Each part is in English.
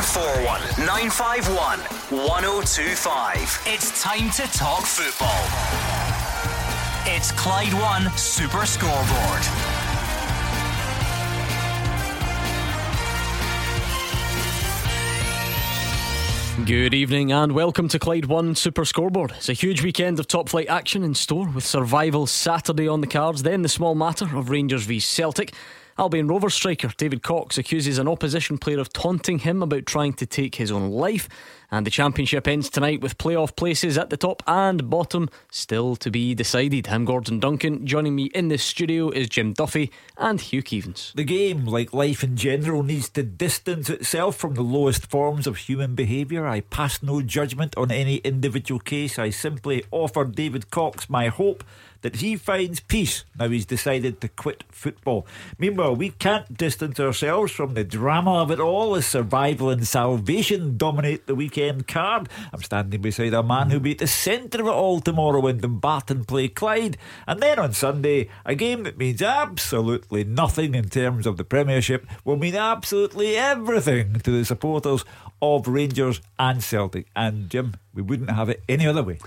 0141 951 1025. It's time to talk football. It's Clyde One Super Scoreboard. Good evening and welcome to Clyde One Super Scoreboard. It's a huge weekend of top flight action in store with survival Saturday on the cards, then the small matter of Rangers v Celtic. Albion Rovers striker David Cox accuses an opposition player of taunting him about trying to take his own life. And the championship ends tonight with playoff places at the top and bottom still to be decided. I'm Gordon Duncan. Joining me in the studio is Jim Duffy and Hugh Keevins. The game, like life in general, needs to distance itself from the lowest forms of human behaviour. I pass no judgment on any individual case. I simply offer David Cox my hope that he finds peace now he's decided to quit football. Meanwhile, we can't distance ourselves from the drama of it all as survival and salvation dominate the weekend card. I'm standing beside a man who'll be at the centre of it all tomorrow when Dumbarton play Clyde. And then on Sunday, a game that means absolutely nothing in terms of the Premiership will mean absolutely everything to the supporters of Rangers and Celtic. And Jim, we wouldn't have it any other way.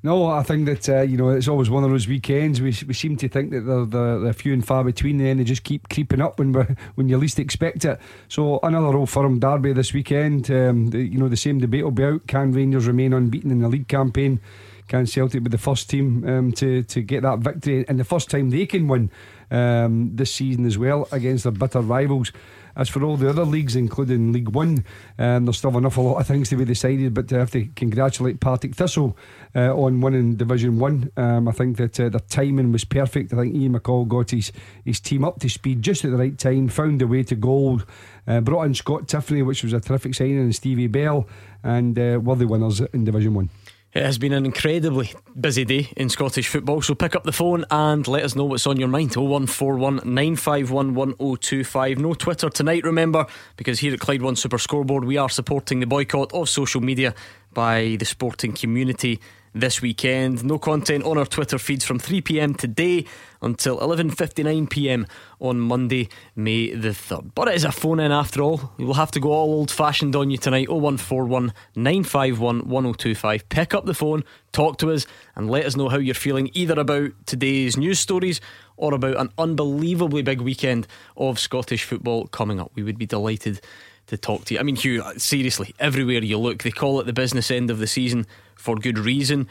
No, I think that uh, you know it's always one of those weekends. We, we seem to think that they're, they're, they're few and far between, and they just keep creeping up when when you least expect it. So another old firm derby this weekend. Um, the, you know the same debate will be out: Can Rangers remain unbeaten in the league campaign? Can Celtic be the first team um, to to get that victory and the first time they can win um, this season as well against their bitter rivals? As for all the other leagues, including League One, um, there's still an awful lot of things to be decided. But I have to congratulate Partick Thistle uh, on winning Division One. Um, I think that uh, the timing was perfect. I think Ian McCall got his, his team up to speed just at the right time, found a way to goal, uh, brought in Scott Tiffoney, which was a terrific signing, and Stevie Bell, and uh, were the winners in Division One. It has been an incredibly busy day in Scottish football, so pick up the phone and let us know what's on your mind. 0141 951 1025. No Twitter tonight, remember, because here at Clyde One Super Scoreboard we are supporting the boycott of social media by the sporting community this weekend. No content on our Twitter feeds from 3 pm today until 11:59 pm on Monday, May the 3rd. But it is a phone in after all. We will have to go all old fashioned on you tonight. 0141 951 1025. Pick up the phone, talk to us, and let us know how you're feeling either about today's news stories or about an unbelievably big weekend of Scottish football coming up. We would be delighted to talk to you. I mean, Hugh, uh, seriously, everywhere you look, they call it the business end of the season for good reason.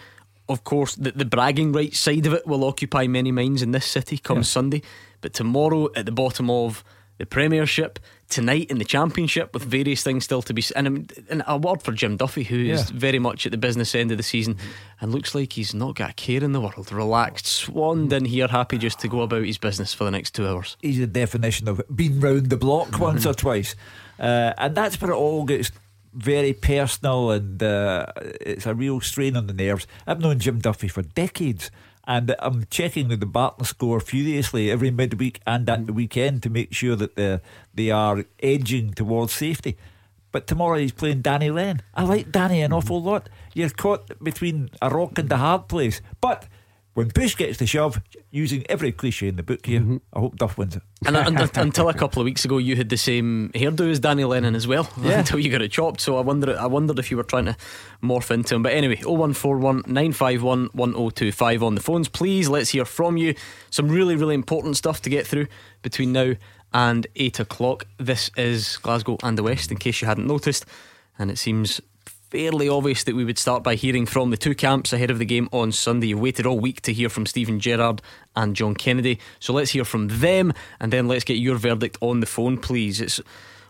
Of course, the, the bragging rights side of it will occupy many minds in this city come yeah. Sunday. But tomorrow, at the bottom of the Premiership, tonight in the Championship, with various things still to be. And, um, and a word for Jim Duffy, who yeah. is very much at the business end of the season mm-hmm. and looks like he's not got a care in the world. Relaxed, swanned mm. in here, happy just to go about his business for the next two hours. He's the definition of being round the block mm-hmm. once or twice. Uh, and that's where it all gets very personal and uh, it's a real strain on the nerves. I've known Jim Duffy for decades. And I'm checking the Barton score furiously every midweek and at the weekend to make sure that they they are edging towards safety. But tomorrow he's playing Danny Lennon. I like Danny an awful lot. You're caught between a rock and a hard place. But when push gets to shove, using every cliche in the book here, mm-hmm. I hope Duff wins it. And, and, until a couple of weeks ago, you had the same hairdo as Danny Lennon as well. Yeah. Until you got it chopped, so I wonder, I wondered if you were trying to morph into him. But anyway, 0141 951 1025 on the phones. Please, let's hear from you. Some really, really important stuff to get through between now and eight o'clock. This is Glasgow and the West, in case you hadn't noticed. And it seems fairly obvious that we would start by hearing from the two camps ahead of the game on Sunday. You've waited all week to hear from Steven Gerrard and John Kennedy. So let's hear from them and then let's get your verdict on the phone, please. It's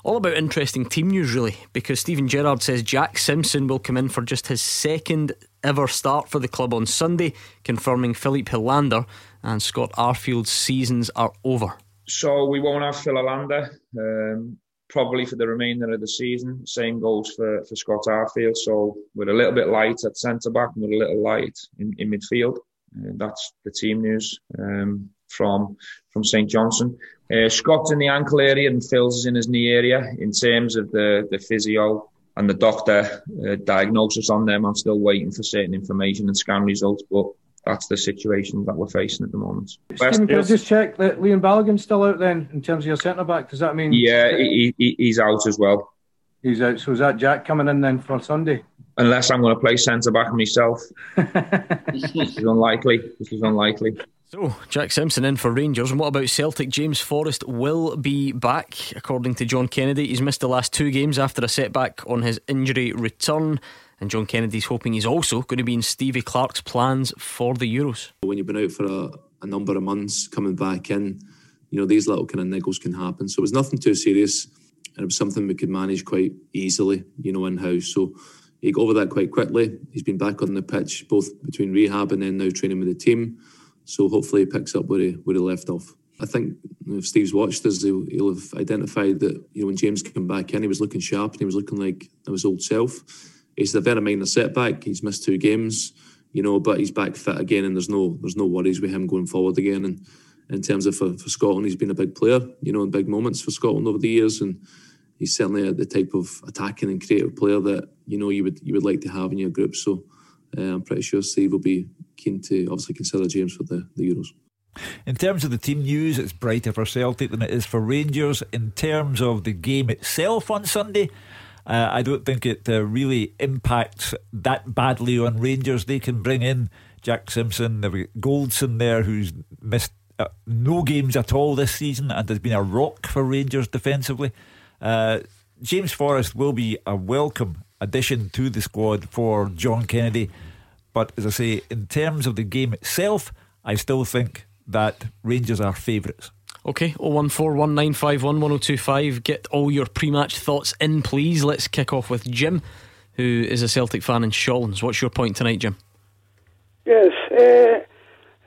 all about interesting team news, really, because Steven Gerrard says Jack Simpson will come in for just his second ever start for the club on Sunday, confirming Filip Helander and Scott Arfield's seasons are over. So we won't have Phil Helander. Um, probably for the remainder of the season. Same goes for, for Scott Arfield. So we're a little bit light at centre back and we're a little light in, in midfield. Uh, that's the team news um, from from St Johnstone. Uh, Scott's in the ankle area and Phil's in his knee area. In terms of the, the physio and the doctor uh, diagnosis on them, I'm still waiting for certain information and scan results. But that's the situation that we're facing at the moment. Steven, can I just check that Leon Balogun's still out then in terms of your centre back? Does that mean? Yeah, he, he, he's out as well. He's out. So is that Jack coming in then for Sunday? Unless I'm going to play centre back myself, which is unlikely. Which is unlikely. So, Jack Simpson in for Rangers. And what about Celtic? James Forrest will be back, according to John Kennedy. He's missed the last two games after a setback on his injury return. And John Kennedy's hoping he's also going to be in Stevie Clarke's plans for the Euros. When you've been out for a, a number of months, coming back in, you know, these little kind of niggles can happen. So it was nothing too serious. And it was something we could manage quite easily, you know, in house. So he got over that quite quickly. He's been back on the pitch, both between rehab and then now training with the team. So hopefully he picks up where he, where he left off. I think if Steve's watched us, he'll, he'll, have identified that you know when James came back in, he was looking sharp and he was looking like his old self. He's a very minor setback. He's missed two games, you know, but he's back fit again, and there's no there's no worries with him going forward again. And in terms of for, for Scotland, he's been a big player, you know, in big moments for Scotland over the years, and he's certainly the type of attacking and creative player that you know you would you would like to have in your group. So uh, I'm pretty sure Steve will be keen to obviously consider James for the, the Euros. In terms of the team news, it's brighter for Celtic than it is for Rangers. In terms of the game itself on Sunday, uh, I don't think it uh, really impacts that badly on Rangers. They can bring in Jack Simpson, Goldson there, who's missed uh, no games at all this season and has been a rock for Rangers defensively. Uh, James Forrest will be a welcome addition to the squad for John Kennedy. But as I say, in terms of the game itself, I still think that Rangers are favourites. Okay, 01419511025. Get all your pre match thoughts in, please. Let's kick off with Jim, who is a Celtic fan in Shawlands. What's your point tonight, Jim? Yes, uh,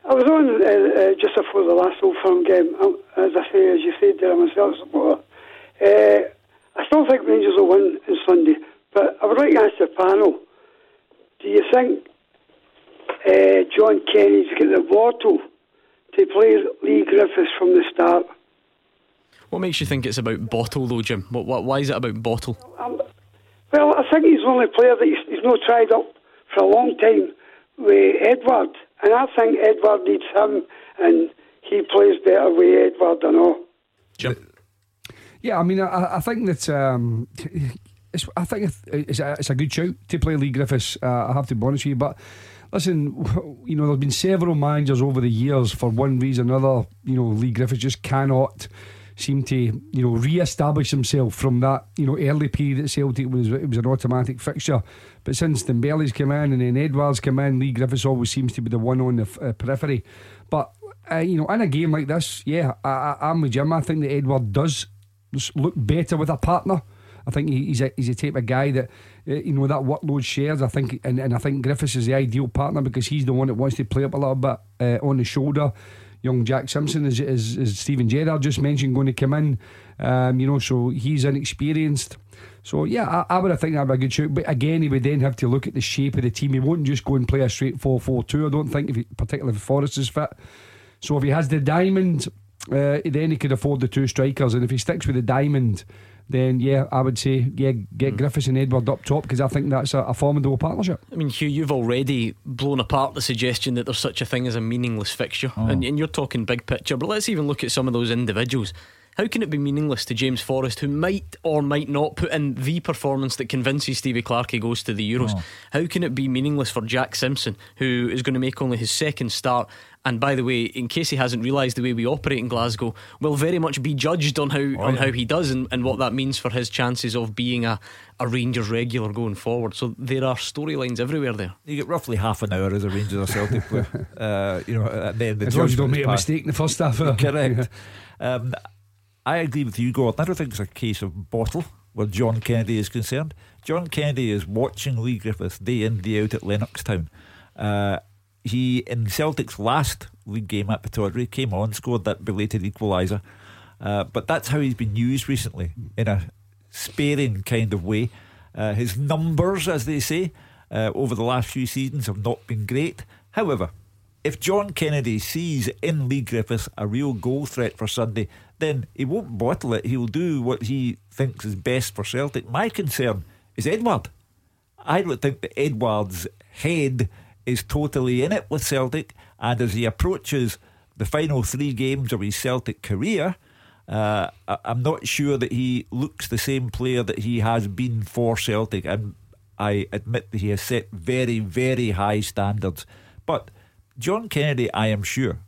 I was on uh, just before the last Old Firm game. As I say, as you said there, I'm a Celtic supporter. Uh, I still think Rangers will win on Sunday, but I would like to ask the panel do you think John Kennedy's got the bottle to play Leigh Griffiths from the start? What makes you think it's about bottle, though, Jim? What, what, why is it about bottle? Um, well, I think he's the only player that he's, he's not tried up for a long time with Edouard. And I think Edouard needs him, and he plays better with Edouard than all. Jim? Yeah, I mean, I, I think that um, it's, I think it's a, it's a good shout to play Leigh Griffiths. Uh, I have to be honest with you, but listen, you know, there's been several managers over the years for one reason or another. You know, Leigh Griffiths just cannot seem to you know re-establish himself from that you know early period at Celtic was it was an automatic fixture. But since Dembele's come in and then Edouard's come in, Leigh Griffiths always seems to be the one on the uh, periphery. But uh, you know, in a game like this, yeah, I, am with Jim. I think that Edouard does look better with a partner. I think he's a he's a type of guy that you know that workload shares. I think, and, and I think Griffiths is the ideal partner because he's the one that wants to play up a little bit uh, on the shoulder. Young Jack Simpson, is is, is Steven Gerrard just mentioned, going to come in. Um, you know, so he's inexperienced. So yeah, I, I would have think that'd be a good shoot. But again, he would then have to look at the shape of the team. He won't just go and play a straight 4-4-2. I don't think, if he, particularly if Forrest is fit. So if he has the diamond, uh, then he could afford the two strikers. And if he sticks with the diamond, then yeah, I would say yeah, get mm. Griffiths and Edouard up top because I think that's a, a, formidable partnership. I mean, Hugh, you've already blown apart the suggestion that there's such a thing as a meaningless fixture, oh. and, and you're talking big picture. But let's even look at some of those individuals. How can it be meaningless to James Forrest, who might or might not put in the performance that convinces Stevie Clarke he goes to the Euros? Oh. How can it be meaningless for Jack Simpson, who is going to make only his second start? And by the way, in case he hasn't realised the way we operate in Glasgow, will very much be judged on how oh, on yeah. how he does and, and what that means for his chances of being a, a Rangers regular going forward. So there are storylines everywhere there. You get roughly half an hour as a Rangers or Celtic player. Uh, you know, at the end of the as long as you don't make a mistake in the first half. Correct. Um, I agree with you, Gordon. I don't think it's a case of bottle where John Kennedy is concerned. John Kennedy is watching Leigh Griffiths day in, day out at Lennoxtown. Uh, he, in Celtic's last league game at Pittodrie, came on, scored that belated equaliser. Uh, but that's how he's been used recently, in a sparing kind of way. Uh, his numbers, as they say, uh, over the last few seasons have not been great. However, if John Kennedy sees in Leigh Griffiths a real goal threat for Sunday, then he won't bottle it. He'll do what he thinks is best for Celtic. My concern is Edouard. I don't think that Edouard's head is totally in it with Celtic, and as he approaches the final three games of his Celtic career, Uh, I'm not sure that he looks the same player that he has been for Celtic, and I admit that he has set very, very high standards. But John Kennedy, I am sure,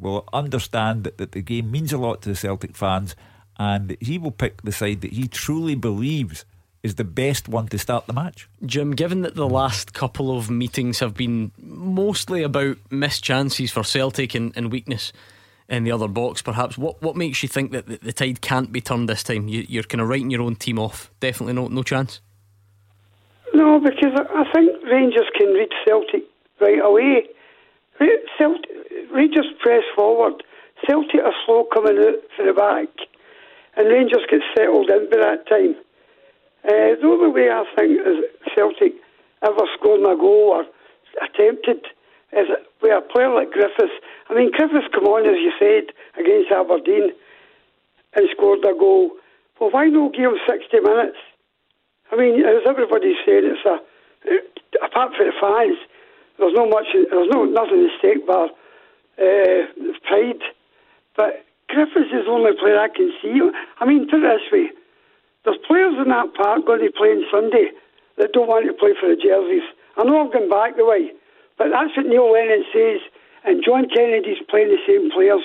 will understand that, that the game means a lot to the Celtic fans, and he will pick the side that he truly believes is the best one to start the match. Jim, given that the last couple of meetings have been mostly about missed chances for Celtic and, and weakness in the other box, perhaps, what, what makes you think that the, the tide can't be turned this time? You, are kind of writing your own team off. Definitely no, no chance? No, because I think Rangers can read Celtic right away. Celtic, Rangers press forward. Celtic are slow coming out for the back, and Rangers get settled in by that time. Uh, the only way I think is Celtic ever scoring a goal or attempted is with a player like Griffiths. I mean, Griffiths come on, as you said, against Aberdeen and scored a goal. Well, why not give him 60 minutes? I mean, as everybody's saying, it's a, apart from the fans, there's no much, there's no nothing at stake but uh, pride. But Griffiths is the only player I can see. I mean, put it this way, there's players in that park going to play on Sunday that don't want to play for the jerseys. I know I've gone back the way, but that's what Neil Lennon says, and John Kennedy's playing the same players.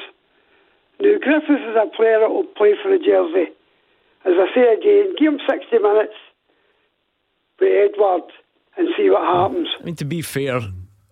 Now, Griffiths is a player that will play for the jersey. As I say again, give him 60 minutes with Edouard and see what happens. I mean, to be fair,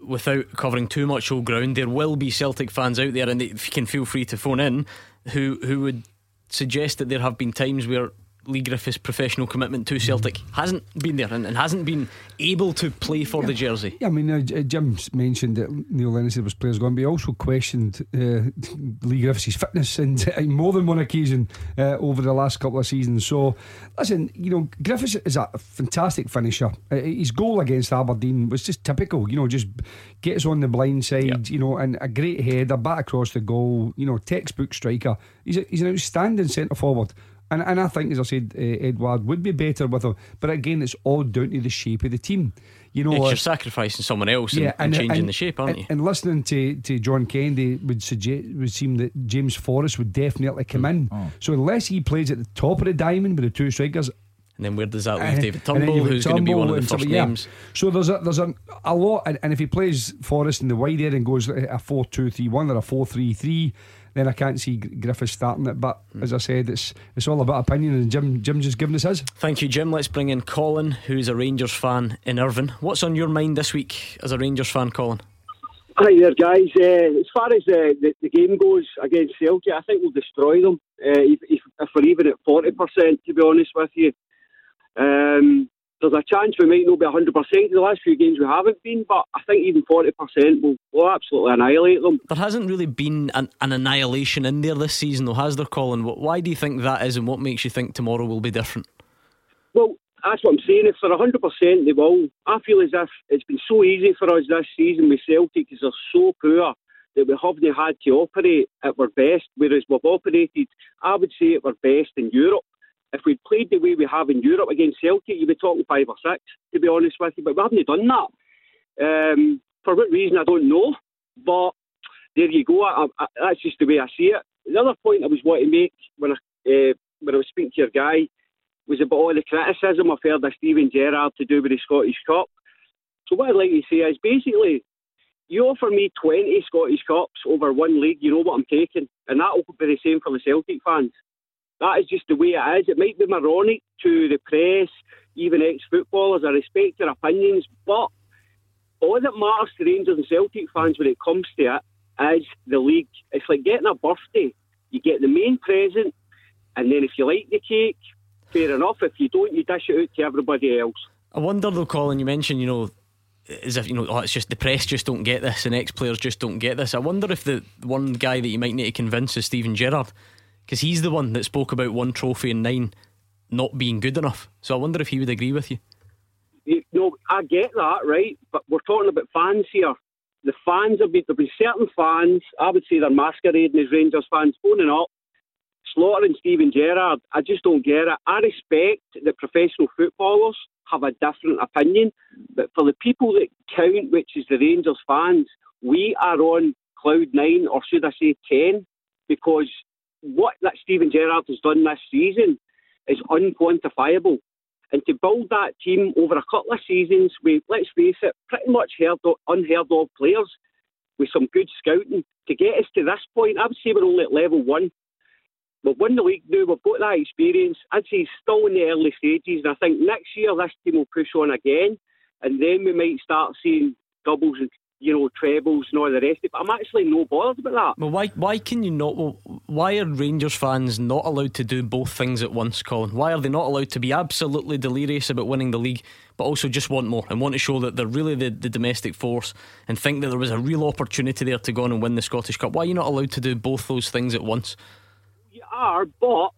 without covering too much old ground, there will be Celtic fans out there, and they can feel free to phone in, who who would suggest that there have been times where Leigh Griffiths' professional commitment to Celtic hasn't been there and, and hasn't been able to play for yeah. the jersey. Yeah, I mean, uh, Jim mentioned that Neil Lennon said was players going, but he also questioned uh, Leigh Griffiths' fitness and uh, more than one occasion uh, over the last couple of seasons. So, listen, you know, Griffiths is a fantastic finisher. Uh, his goal against Aberdeen was just typical, you know, just gets on the blind side, yep. you know, and a great header back across the goal, you know, textbook striker. He's, a, he's an outstanding centre forward. And, and I think, as I said, uh, Edouard would be better with him. But again, it's all down to the shape of the team. You know, yeah, you're sacrificing someone else yeah, and, and, changing and, the shape, aren't you? And listening to, to John Kennedy would suggest would seem that James Forrest would definitely come mm. in. Oh. So unless he plays at the top of the diamond with the two strikers, and then where does that leave uh, David Turnbull, who's Turnbull going to be one of the first yeah. names? So there's a, there's a, a lot, and, and, if he plays Forrest in the wide area and goes a 4 2 3 1 or a 4 3 3, then I can't see Griffiths starting it. But mm. as I said, it's it's all about opinion, and Jim Jim just giving us his. Thank you, Jim. Let's bring in Colin, who's a Rangers fan in Irvine. What's on your mind this week as a Rangers fan, Colin? Hi there, guys. Uh, as far as uh, the, the game goes against Celtic, I think we'll destroy them uh, if, if, if, we're even at 40%, to be honest with you. Um, there's a chance we might not be 100%. in The last few games we haven't been, but I think even 40% will, will absolutely annihilate them. There hasn't really been an, an, annihilation in there this season, though, has there, Colin? Why do you think that is, and what makes you think tomorrow will be different? Well, that's what I'm saying. If they're 100%, they will. I feel as if it's been so easy for us this season with Celtic because they're so poor that we haven't had to operate at our best, whereas we've operated, I would say, at our best in Europe if we'd played the way we have in Europe against Celtic, you'd be talking five or six, to be honest with you. But we haven't done that. Um, for what reason, I don't know. But there you go. I, I, that's just the way I see it. The other point I was wanting to make when I, uh, when I was speaking to your guy was about all the criticism I've heard of Steven Gerrard to do with the Scottish Cup. So what I'd like to say is basically, you offer me 20 Scottish Cups over one league, you know what I'm taking. And that will be the same for the Celtic fans. That is just the way it is. It might be moronic to the press, even ex-footballers. I respect their opinions, but all that matters to Rangers and Celtic fans when it comes to it is the league. It's like getting a birthday. You get the main present, and then if you like the cake, fair enough. If you don't, you dish it out to everybody else. I wonder though, Colin. You mentioned, you know, as if you know, oh, it's just the press just don't get this, and ex players just don't get this. I wonder if the one guy that you might need to convince is Steven Gerrard because he's the one that spoke about one trophy in nine not being good enough. So I wonder if he would agree with you. You know, I get that, right? But we're talking about fans here. The fans have been, there have been certain fans, I would say they're masquerading as Rangers fans, phoning up, slaughtering Steven Gerrard. I just don't get it. I respect that professional footballers have a different opinion, but for the people that count, which is the Rangers fans, we are on cloud nine, or should I say 10, because what that Steven Gerrard has done this season is unquantifiable. And to build that team over a couple of seasons with, let's face it, pretty much unheard of players with some good scouting, to get us to this point, I would say we're only at level one. We've won the league now, we've got that experience. I'd say still in the early stages, and I think next year this team will push on again, and then we might start seeing doubles and you know, trebles and all the rest of it. But I'm actually no bothered about that. Well, why why can you not? Well, why are Rangers fans not allowed to do both things at once, Colin? Why are they not allowed to be absolutely delirious about winning the league, but also just want more and want to show that they're really the, the domestic force and think that there was a real opportunity there to go on and win the Scottish Cup? Why are you not allowed to do both those things at once? You are, but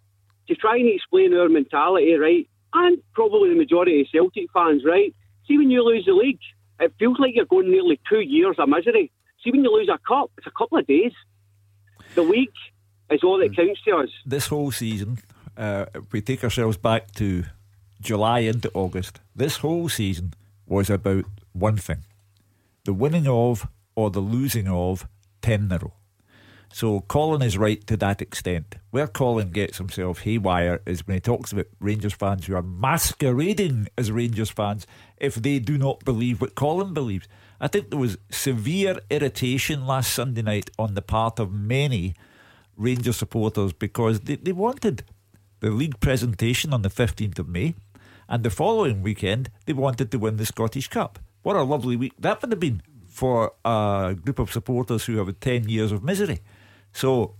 to try and explain our mentality, right, and probably the majority of Celtic fans, right, see when you lose the league it feels like you're going nearly two years of misery. See, when you lose a cup, it's a couple of days. The week is all that counts to us. This whole season, uh, if we take ourselves back to July into August, this whole season was about one thing the winning of or the losing of 10 in a row. So Colin is right to that extent. Where Colin gets himself haywire is when he talks about Rangers fans who are masquerading as Rangers fans if they do not believe what Colin believes. I think there was severe irritation last Sunday night on the part of many Rangers supporters because they, they wanted the league presentation on the 15th of May and the following weekend they wanted to win the Scottish Cup. What a lovely week that would have been for a group of supporters who have had 10 years of misery. So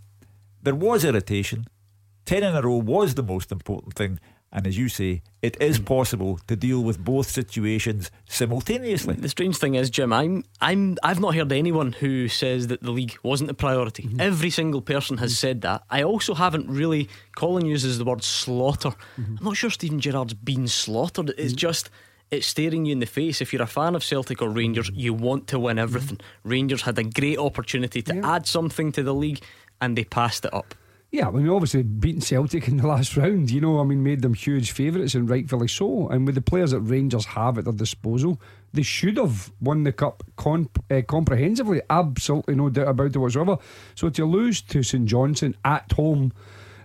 there was irritation. 10 in a row was the most important thing. And as you say, it is possible to deal with both situations simultaneously. The strange thing is, Jim, I'm I'm I've not heard anyone who says that the league wasn't a priority. Mm-hmm. Every single person has said that. I also haven't really Colin uses the word slaughter. Mm-hmm. I'm not sure Steven Gerrard's been slaughtered. It's mm-hmm. just it's staring you in the face. If you're a fan of Celtic or Rangers, you want to win everything. Rangers had a great opportunity to yeah. add something to the league and they passed it up. Yeah, I mean, obviously beating Celtic in the last round, you know, I mean, made them huge favourites and rightfully so. And with the players that Rangers have at their disposal, they should have won the cup con- uh, comprehensively. Absolutely no doubt about it whatsoever. So to lose to St Johnstone at home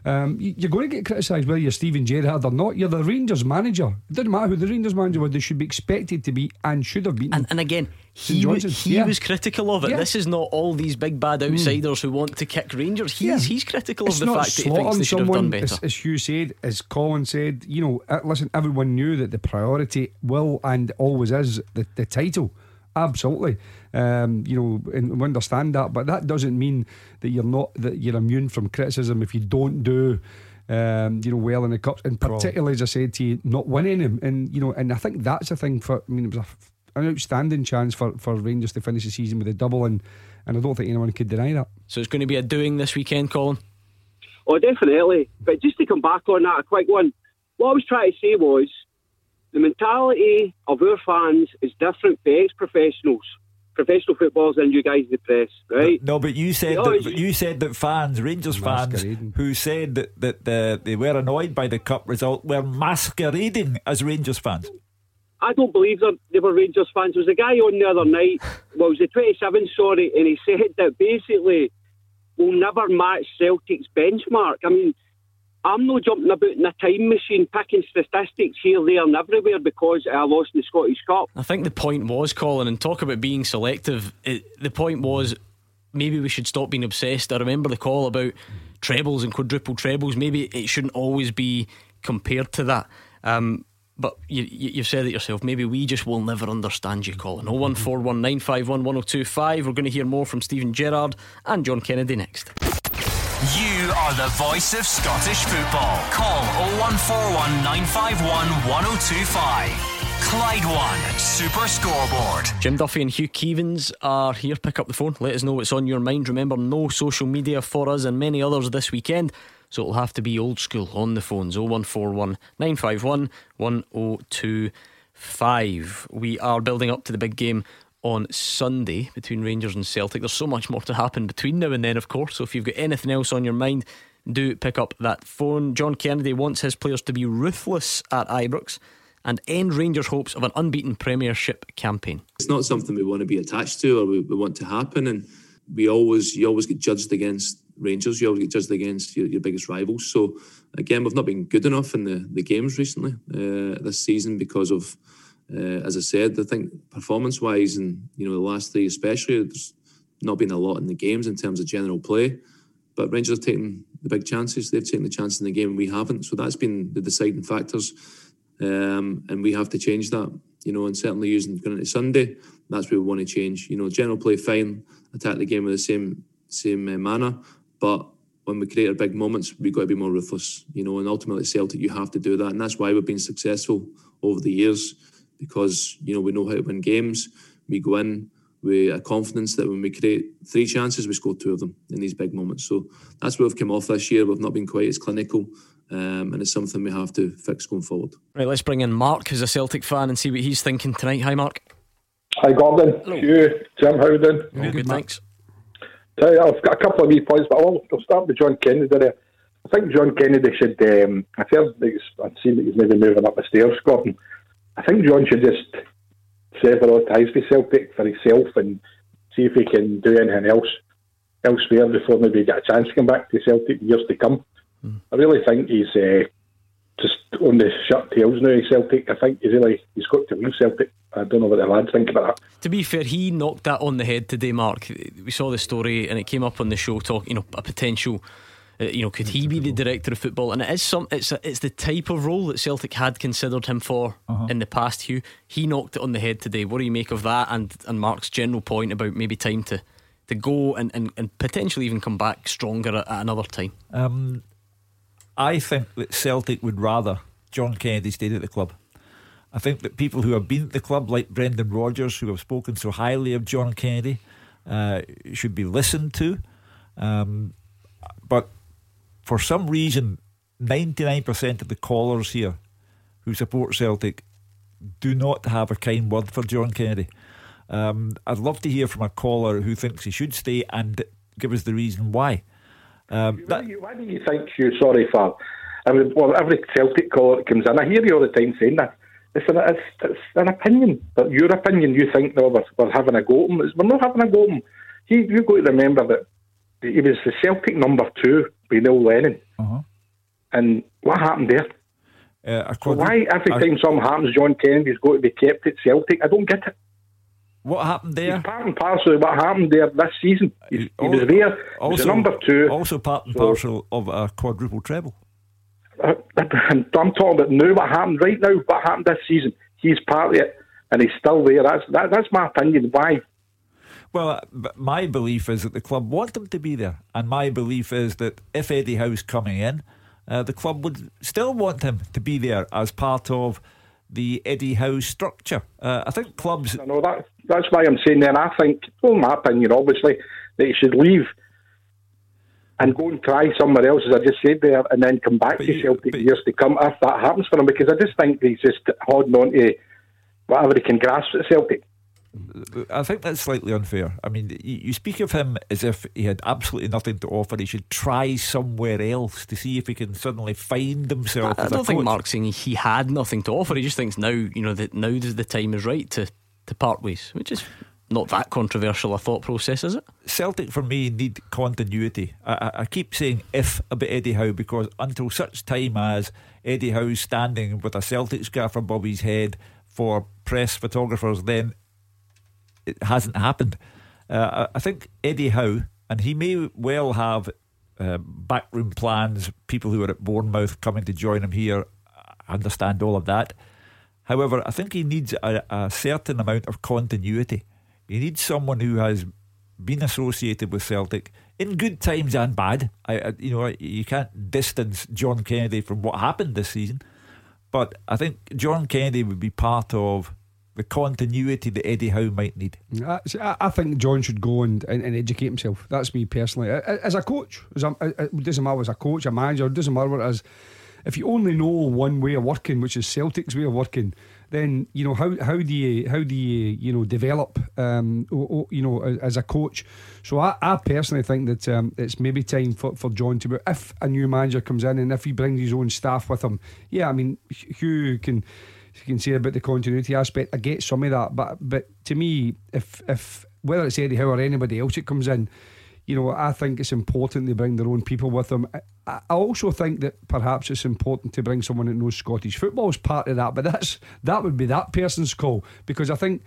um, you're going to get criticised whether you're Steven Gerrard or not. You're the Rangers manager. It doesn't matter who the Rangers manager was, they should be expected to be and should have been. And, and again, he, w- he yeah. was critical of it. Yeah. This is not all these big bad hmm. outsiders mm. who want to kick Rangers. He's, yeah. he's critical it's of the fact that he thinks they should someone, have done better. As, as Hugh said, as Colin said, you know, uh, listen, everyone knew that the priority will and always is the, the title. Absolutely. Um, you know, and we understand that, but that doesn't mean that you're not that you're immune from criticism if you don't do. Um, you know, well in the cups, and particularly as I said to you, not winning them, and you know, and I think that's the thing for. I mean, it was a, an outstanding chance for, for Rangers to finish the season with a double, and and I don't think anyone could deny that. So it's going to be a doing this weekend, Colin. Oh, definitely. But just to come back on that, a quick one. What I was trying to say was the mentality of our fans is different for ex professionals professional footballers and you guys in the press, right? No, but you said that, you said that fans, Rangers fans, who said that, that the, they were annoyed by the cup result, were masquerading as Rangers fans. I don't believe them. They were Rangers fans. There was a guy on the other night, well, it was the 27, sorry, and he said that basically we'll never match Celtic's benchmark. I mean, I'm not jumping about in a time machine picking statistics here, there, and everywhere because I lost in the Scottish Cup. I think the point was, Colin, and talk about being selective. It, the point was maybe we should stop being obsessed. I remember the call about trebles and quadruple trebles. Maybe it shouldn't always be compared to that. Um, but you, you, have said it yourself. Maybe we just will never understand you, Colin. 01419511025. We're going to hear more from Steven Gerrard and John Kennedy next. You are the voice of Scottish football. Call 0141 951 1025. Clyde One Super Scoreboard. Jim Duffy and Hugh Keevins are here. Pick up the phone. Let us know what's on your mind. Remember, no social media for us and many others this weekend. So it'll have to be old school on the phones 0141 951 1025. We are building up to the big game on Sunday between Rangers and Celtic. There's so much more to happen between now and then, of course. So if you've got anything else on your mind, do pick up that phone. John Kennedy wants his players to be ruthless at Ibrox and end Rangers' hopes of an unbeaten Premiership campaign. It's not something we want to be attached to or we, we want to happen, and we always you always get judged against Rangers. You always get judged against your, your biggest rivals. So again, we've not been good enough in the, the games recently uh, this season because of, uh, as I said, I think performance wise and you know the last three especially, there's not been a lot in the games in terms of general play. But Rangers have taken the big chances. They've taken the chance in the game, and we haven't. So that's been the deciding factors, um, and we have to change that. You know, and certainly using going into Sunday, that's where we want to change. You know, general play fine, attack the game with the same same uh, manner, but when we create our big moments, we've got to be more ruthless. You know, and ultimately Celtic, you have to do that, and that's why we've been successful over the years because you know we know how to win games. We go in with a confidence that when we create three chances, we score two of them in these big moments. So that's where we've come off this year. We've not been quite as clinical. Um, and it's something we have to fix going forward. Right, let's bring in Mark, who's a Celtic fan, and see what he's thinking tonight. Hi, Mark. Hi, Gordon. Hello. Hugh, Jim, how are you doing? All good, good thanks. Tell you, I've got a couple of wee points, but I'll, I'll start with John Kennedy there. I think John Kennedy should. Um, I've heard that he's, I've seen that he's maybe moving up the stairs, Gordon. I think John should just sever ties with Celtic for himself and see if he can do anything else elsewhere before maybe get a chance to come back to Celtic years to come. Mm. I really think he's uh, just on the shut tails now. Celtic. I think he's really he's got to leave Celtic. I don't know what the lads think about that. To be fair, he knocked that on the head today, Mark. We saw the story and it came up on the show. Talk, you know, a potential. Uh, you know, could he be the director of football? And it is some. It's a, it's the type of role that Celtic had considered him for uh-huh. in the past. Hugh, he knocked it on the head today. What do you make of that? And and Mark's general point about maybe time to to go and, and, and potentially even come back stronger at, at another time. Um, I think that Celtic would rather John Kennedy stayed at the club. I think that people who have been at the club, like Brendan Rodgers, who have spoken so highly of John Kennedy, uh, should be listened to. Um, but for some reason, 99% of the callers here who support Celtic do not have a kind word for John Kennedy. Um, I'd love to hear from a caller who thinks he should stay and give us the reason why. Um, why, do you, why, do you, think you sorry for? I mean, well, every Celtic caller that comes in, I hear you all the time saying that. It's an, it's, it's an opinion, but your opinion, you think, no, we're, we're having a go at him. We're not having a go at him. He, you've got to remember that he was the Celtic number two Neil Lennon. Uh-huh. And what happened there? Uh, so why every time something happens, John Kennedy's got to be kept at Celtic? I don't get it. What happened there? He's part and parcel of what happened there this season. He's, he was there. Also, was number two. Also part and so, parcel of a quadruple treble. Uh, I'm talking about now. What happened right now? What happened this season? He's part of it, and he's still there. That's that, that's my opinion. Why? Well, uh, my belief is that the club want him to be there, and my belief is that if Eddie Howe's coming in, uh, the club would still want him to be there as part of the Eddie Howe structure. Uh, I think clubs. I know that. That's why I'm saying then. I think, well, my opinion, obviously, that he should leave and go and try somewhere else, as I just said there, and then come back but to you, Celtic years to come if that happens for him. Because I just think he's just holding on to whatever he can grasp at Celtic. I think that's slightly unfair. I mean, you speak of him as if he had absolutely nothing to offer. He should try somewhere else to see if he can suddenly find himself. I, I don't think Mark's saying he had nothing to offer. He just thinks now, you know, that now the time is right to, to part ways, which is not that controversial a thought process, is it? Celtic, for me, need continuity. I, I, keep saying if about Eddie Howe because until such time as Eddie Howe's standing with a Celtic scarf above his head for press photographers, then it hasn't happened. Uh, I think Eddie Howe, and he may well have uh, backroom plans, people who are at Bournemouth coming to join him here, understand all of that. However, I think he needs a, a certain amount of continuity. He needs someone who has been associated with Celtic in good times and bad. I, I, you know, you can't distance John Kennedy from what happened this season, but I think John Kennedy would be part of the continuity that Eddie Howe might need. I, I think John should go and, and, and, educate himself. That's me personally. As a coach, as a, it doesn't matter as a coach, a manager, it doesn't matter what it is. If you only know one way of working, which is Celtic's way of working, then you know how how do you how do you you know develop um you know as a coach. So I, I personally think that um, it's maybe time for, for John to if a new manager comes in and if he brings his own staff with him. Yeah, I mean Hugh can you can say about the continuity aspect. I get some of that, but but to me, if if whether it's Eddie Howe or anybody else that comes in, you know, I think it's important they bring their own people with them. I, I also think that perhaps it's important to bring someone that knows Scottish football as part of that, but that's that would be that person's call because I think.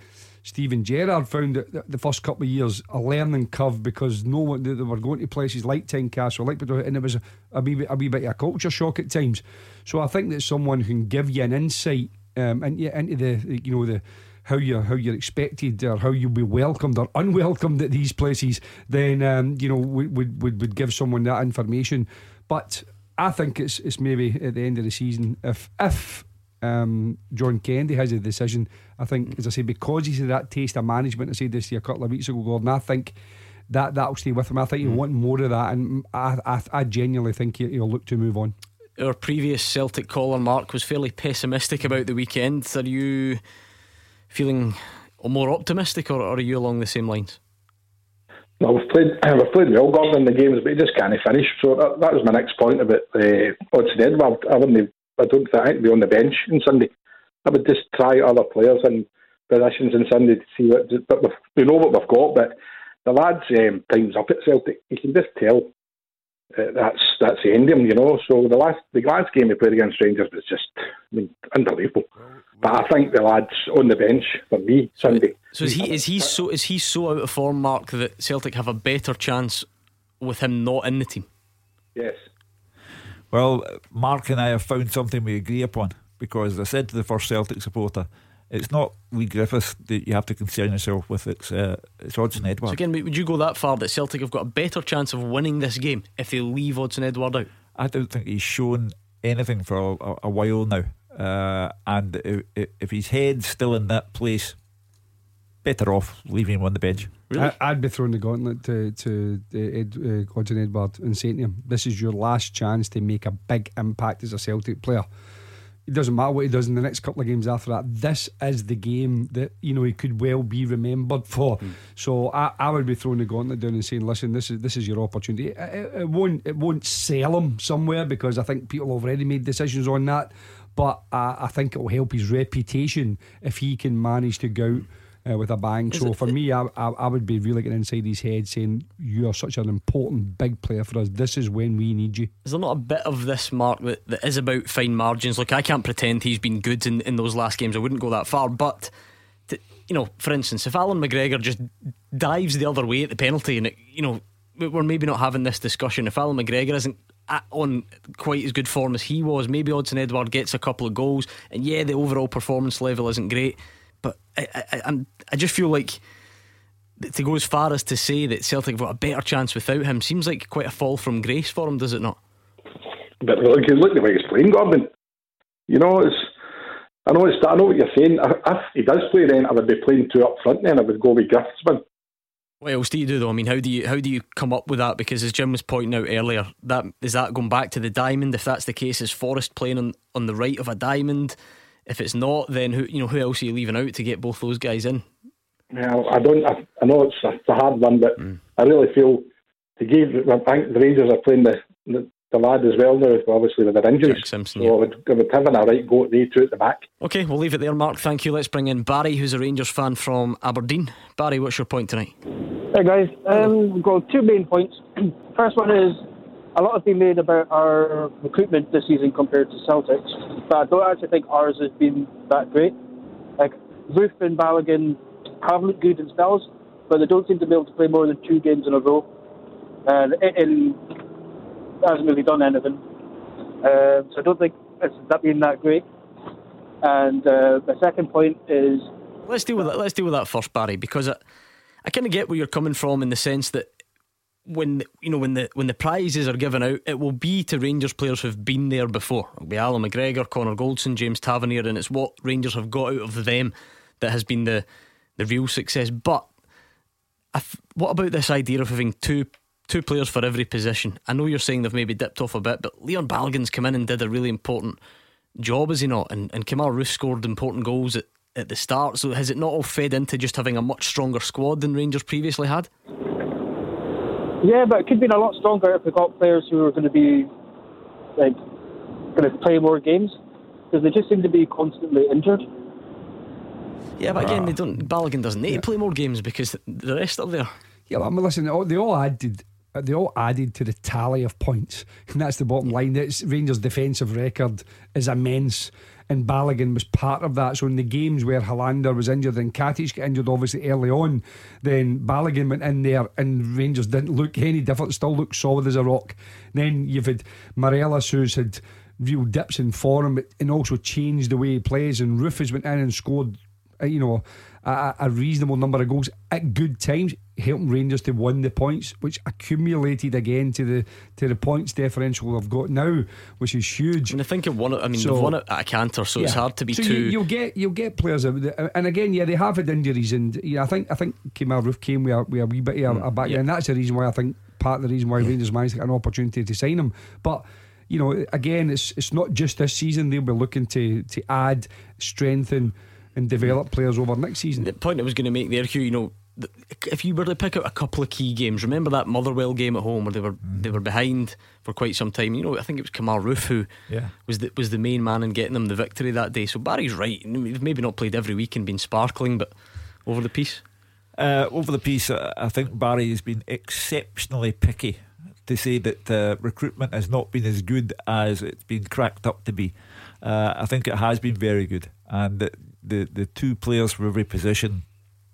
Steven Gerrard found that the first couple of years a learning curve because no one they were going to places like Tynecastle, like and it was a, a, wee, a wee bit of a culture shock at times. So I think that someone can give you an insight um, yeah, into the you know the how you how you're expected or how you'll be welcomed or unwelcomed at these places, then um, you know would, would would give someone that information. But I think it's it's maybe at the end of the season if if um, John Kennedy has a decision. I think, as I say, because he's had that taste of management, I said this to you a couple of weeks ago, Gordon. I think that that'll stay with him. I think he'll mm. want more of that, and I I, I genuinely think he'll look to move on. Our previous Celtic caller, Mark, was fairly pessimistic about the weekend. Are you feeling more optimistic, or, are you along the same lines? No, we've played we've played well, Gordon, in the games, but he just can't finish. So that, that was my next point about uh, Odsonne Edouard. I wouldn't. I don't think I'd be on the bench on Sunday. I would just try other players in positions on Sunday to see what. But we know what we've got. But the lads' um, time's up at Celtic. You can just tell uh, that's that's the end of him, you know. So the last the last game we played against Rangers was just I mean, unbelievable. But I think the lads on the bench for me Sunday. So is he is he so is he so out of form, Mark, that Celtic have a better chance with him not in the team? Yes. Well, Mark and I have found something we agree upon because I said to the first Celtic supporter, it's not Leigh Griffiths that you have to concern yourself with. It's uh, it's Odsonne Edouard. So again, would you go that far that Celtic have got a better chance of winning this game if they leave Odsonne Edouard out? I don't think he's shown anything for a, a while now, uh, and if, if his head's still in that place, better off leaving him on the bench. Really? I, would be throwing the gauntlet to to uh, Ed, uh, Odsonne Edouard and saying to him, "This is your last chance to make a big impact as a Celtic player." It doesn't matter what he does in the next couple of games after that. This is the game that you know he could well be remembered for. Mm. So I, I would be throwing the gauntlet down and saying, "Listen, this is this is your opportunity." It, it, it won't it won't sell him somewhere because I think people have already made decisions on that. But I, I think it will help his reputation if he can manage to go out uh, with a bang. Is so it, for me, I, I, I, would be really getting inside his head saying, You are such an important big player for us. This is when we need you. Is there not a bit of this, Mark, that, that is about fine margins? Look, I can't pretend he's been good in, in those last games. I wouldn't go that far. But, to, you know, for instance, if Allan McGregor just dives the other way at the penalty and, it, you know, we're maybe not having this discussion. If Allan McGregor isn't on quite as good form as he was, maybe Odsonne Edouard gets a couple of goals, and yeah, the overall performance level isn't great. But I, I, I'm, I just feel like to go as far as to say that Celtic have got a better chance without him seems like quite a fall from grace for him, does it not? But look, look at the way he's playing, Gordon. You know, it's. I know it's. I know what you're saying. If he does play, then I would be playing two up front. Then I would go with Griffiths. What else do you do though? I mean, how do you how do you come up with that? Because as Jim was pointing out earlier, that is that going back to the diamond. If that's the case, is Forrest playing on, on the right of a diamond? If it's not, then who you know who else are you leaving out to get both those guys in? Well, I don't. I, I know it's a, it's a, hard one, but mm. I really feel to give. I think the Rangers are playing the, the, the lad as well now, obviously with their injuries. Jack Simpson, so yeah. I would, I would have a right go at the two at the back. Okay, we'll leave it there, Mark. Thank you. Let's bring in Barry, who's a Rangers fan from Aberdeen. Barry, what's your point tonight? Hey guys, um, we've got two main points. First one is a lot has been made about our recruitment this season compared to Celtic's, but I don't actually think ours has been that great. Like Roofe and Balogun have looked good in spells, but they don't seem to be able to play more than two games in a row, and it, hasn't really done anything. Uh, so I don't think it's that being that great. And uh, the second point is let's deal with that. Let's deal with that first, Barry, because I, I kind of get where you're coming from in the sense that when you know when the when the prizes are given out, it will be to Rangers players who've been there before. It'll be Allan McGregor, Connor Goldson, James Tavernier, and it's what Rangers have got out of them that has been the the real success. But what about this idea of having two two players for every position? I know you're saying they've maybe dipped off a bit, but Leon Balogun's come in and did a really important job, is he not? And and Kemar Roofe scored important goals at, at the start. So has it not all fed into just having a much stronger squad than Rangers previously had? Yeah, but it could have been a lot stronger if we got players who are going to be like going to play more games because they just seem to be constantly injured. Yeah, but again, ah. they don't. Balogun doesn't need yeah. to play more games because the rest are there. Yeah, but I mean, listen, they all added they all added to the tally of points, and that's the bottom line. It's Rangers' defensive record is immense, and Balogun was part of that. So in the games where Helander was injured and Katic got injured, obviously early on, then Balogun went in there, and Rangers didn't look any different. Still looked solid as a rock. Then you've had Morelos, who's had real dips in form, and also changed the way he plays. And Rufus went in and scored, uh, you know, a, a, reasonable number of goals at good times, helping Rangers to win the points, which accumulated again to the to the points differential they've got now, which is huge. And I think it won it. I mean, so, they've won it at a canter, so yeah. it's hard to be so too. You, will get you'll get players, and again, yeah, they have had injuries, and yeah, I think I think Kemar Roofe came with a, with a wee bit of a, mm. a back, yeah. and that's the reason why I think part of the reason why Rangers managed to get an opportunity to sign him, but you know, again, it's it's not just this season. They'll be looking to to add, strengthen, and develop players over next season. The point I was going to make there, Hugh, you know, if you were to pick out a couple of key games, remember that Motherwell game at home where they were mm. they were behind for quite some time. You know, I think it was Kemar Roofe who yeah. was the was the main man in getting them the victory that day. So Barry's right. They've maybe not played every week and been sparkling, but over the piece. Uh, over the piece, uh, I think Barry has been exceptionally picky to say that uh, recruitment has not been as good as it's been cracked up to be. Uh, I think it has been very good, and the the, two players for every position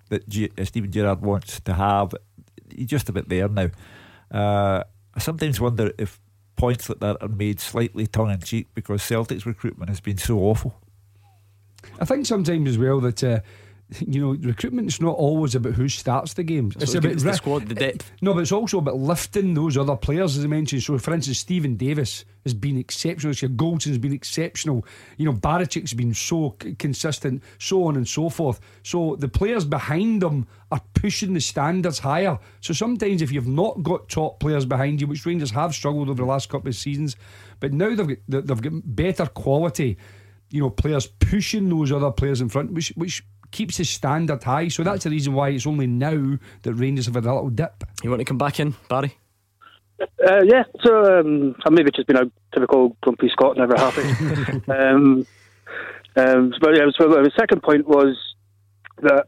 that G- uh, Steven Gerrard wants to have, he's just bit there now. Uh, I sometimes wonder if points like that are made slightly tongue in cheek because Celtic's recruitment has been so awful. I think sometimes as well that uh, you know, recruitment is not always about who starts the games. It's, about the squad, the depth. No, but it's also about lifting those other players, as I mentioned. So, for instance, Stephen Davis has been exceptional. So Goldson's been exceptional. You know, Barisic's been so consistent, so on and so forth. So the players behind them are pushing the standards higher. So sometimes, if you've not got top players behind you, which Rangers have struggled over the last couple of seasons, but now they've got they've got better quality. You know, players pushing those other players in front, which which keeps his standard high. So that's the reason why it's only now that Rangers have had a little dip. You want to come back in, Barry? Uh, yeah, so um, I've maybe just been a typical grumpy Scot, never happy. um, um, but yeah, so the second point was that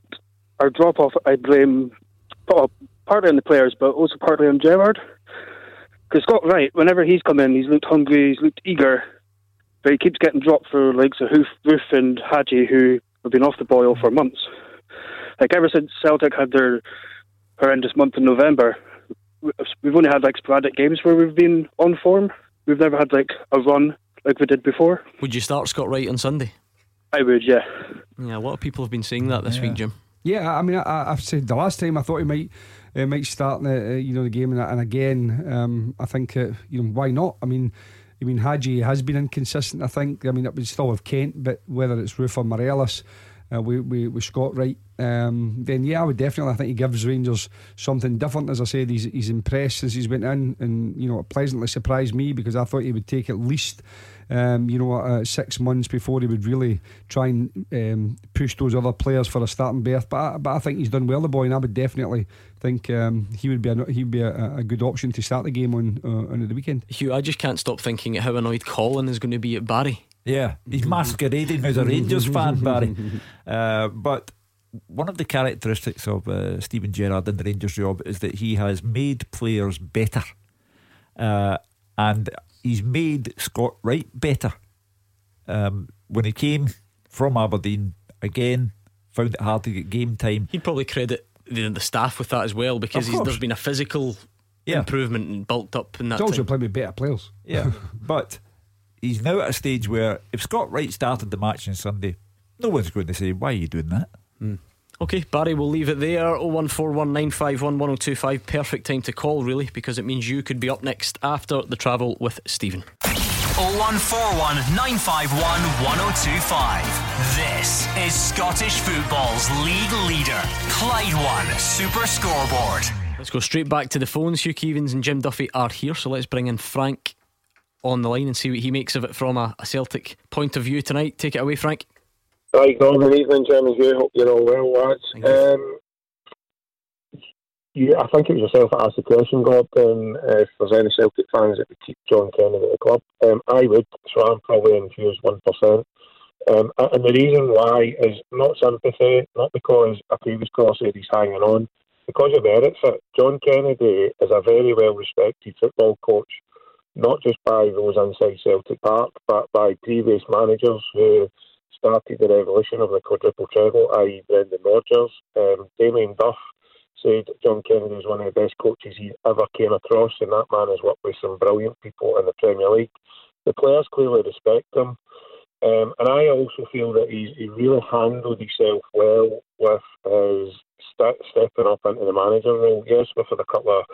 our drop off, I blame well, partly on the players, but also partly on Gerrard. Because Scott Wright, whenever he's come in, he's looked hungry, he's looked eager, but he keeps getting dropped for like so Hoof, Roofe and Hagi, who We've been off the boil for months. Like ever since Celtic had their horrendous month in November, we've only had like sporadic games where we've been on form. We've never had like a run like we did before. Would you start Scott Wright on Sunday? I would, yeah. Yeah, a lot of people have been saying that this yeah. week, Jim. Yeah, I mean, I, have said the last time I thought he might uh, might start the uh, you know the game, and, and again, um, I think uh, you know why not? I mean, I mean, Hagi has been inconsistent, I think. I mean, it would still have Kent, but whether it's Roofe or Morelos, uh, we, we, we Scott Wright, um, then yeah, I would definitely. I think he gives Rangers something different. As I said, he's he's impressed since he's went in, and you know, pleasantly surprised me because I thought he would take at least. Um, you know, uh, six months before he would really try and um, push those other players for a starting berth. But I, but I think he's done well, the boy, and I would definitely think um, he would be a, he would be a, a, good option to start the game on uh, on the weekend. Hugh, I just can't stop thinking how annoyed Colin is going to be at Barry. Yeah, he's masquerading as a Rangers fan, Barry. Uh, but one of the characteristics of uh, Steven Gerrard in the Rangers job is that he has made players better. Uh, and he's made Scott Wright better. Um, when he came from Aberdeen, again, found it hard to get game time. He'd probably credit the, the staff with that as well because there's been a physical yeah. improvement and bulked up in that. He's also played with better players. Yeah, but he's now at a stage where if Scott Wright started the match on Sunday, no one's going to say, Why are you doing that? Mm. Okay, Barry, we'll leave it there. 01419511025. Perfect time to call, really, because it means you could be up next after the travel with Stephen. 0141 951 1025. This is Scottish football's league leader, Clyde One Super Scoreboard. Let's go straight back to the phones. Hugh Keevins and Jim Duffy are here, so let's bring in Frank on the line and see what he makes of it from a, a Celtic point of view tonight. Take it away, Frank. Hi, good evening, Jim, you. Hope you're all well, lads. Um, you, I think it was yourself that asked the question, God, um, if there's any Celtic fans that would keep John Kennedy at the club. Um, I would, so I'm probably infused 1%. Um, and the reason why is not sympathy, not because a previous caller said he's hanging on, because of merits it. John Kennedy is a very well respected football coach, not just by those inside Celtic Park, but by previous managers who started the revolution of the quadruple treble, i.e., Brendan Rodgers. Um, Damien Duff said John Kennedy is one of the best coaches he ever came across, and that man has worked with some brilliant people in the Premier League. The players clearly respect him. Um, and I also feel that he's, he really handled himself well with his st- stepping up into the manager role. Yes, had a couple of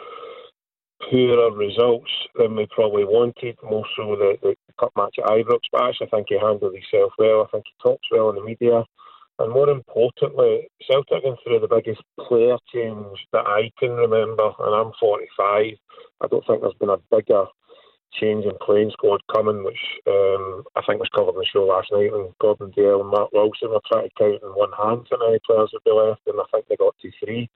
poorer results than we probably wanted, more so the, the cup match at Ibrox, but I think he handled himself well. I think he talks well in the media. And more importantly, Celtic going through the biggest player change that I can remember, and I'm 45. I don't think there's been a bigger change in playing squad coming, which um, I think was covered in the show last night. And Gordon Dalziel and Mark Wilson were trying to count in one hand how many players would be left, and I think they got to three.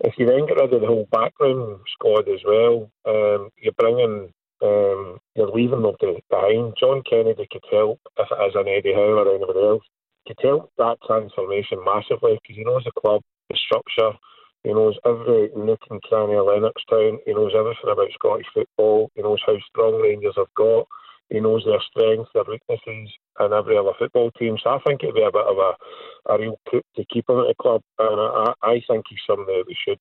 If you then get rid of the whole backroom squad as well, um, you're bringing, um, you're leaving them behind. John Kennedy could help if it is an Eddie Howe or anybody else. Could help that transformation massively because he knows the club, the structure, he knows every nook and cranny of Lennoxtown. he knows everything about Scottish football, he knows how strong Rangers have got, he knows their strengths, their weaknesses, and every other football team. So I think it'd be a bit of a, a real coup to keep him at the club, and I, I think he's somebody that we should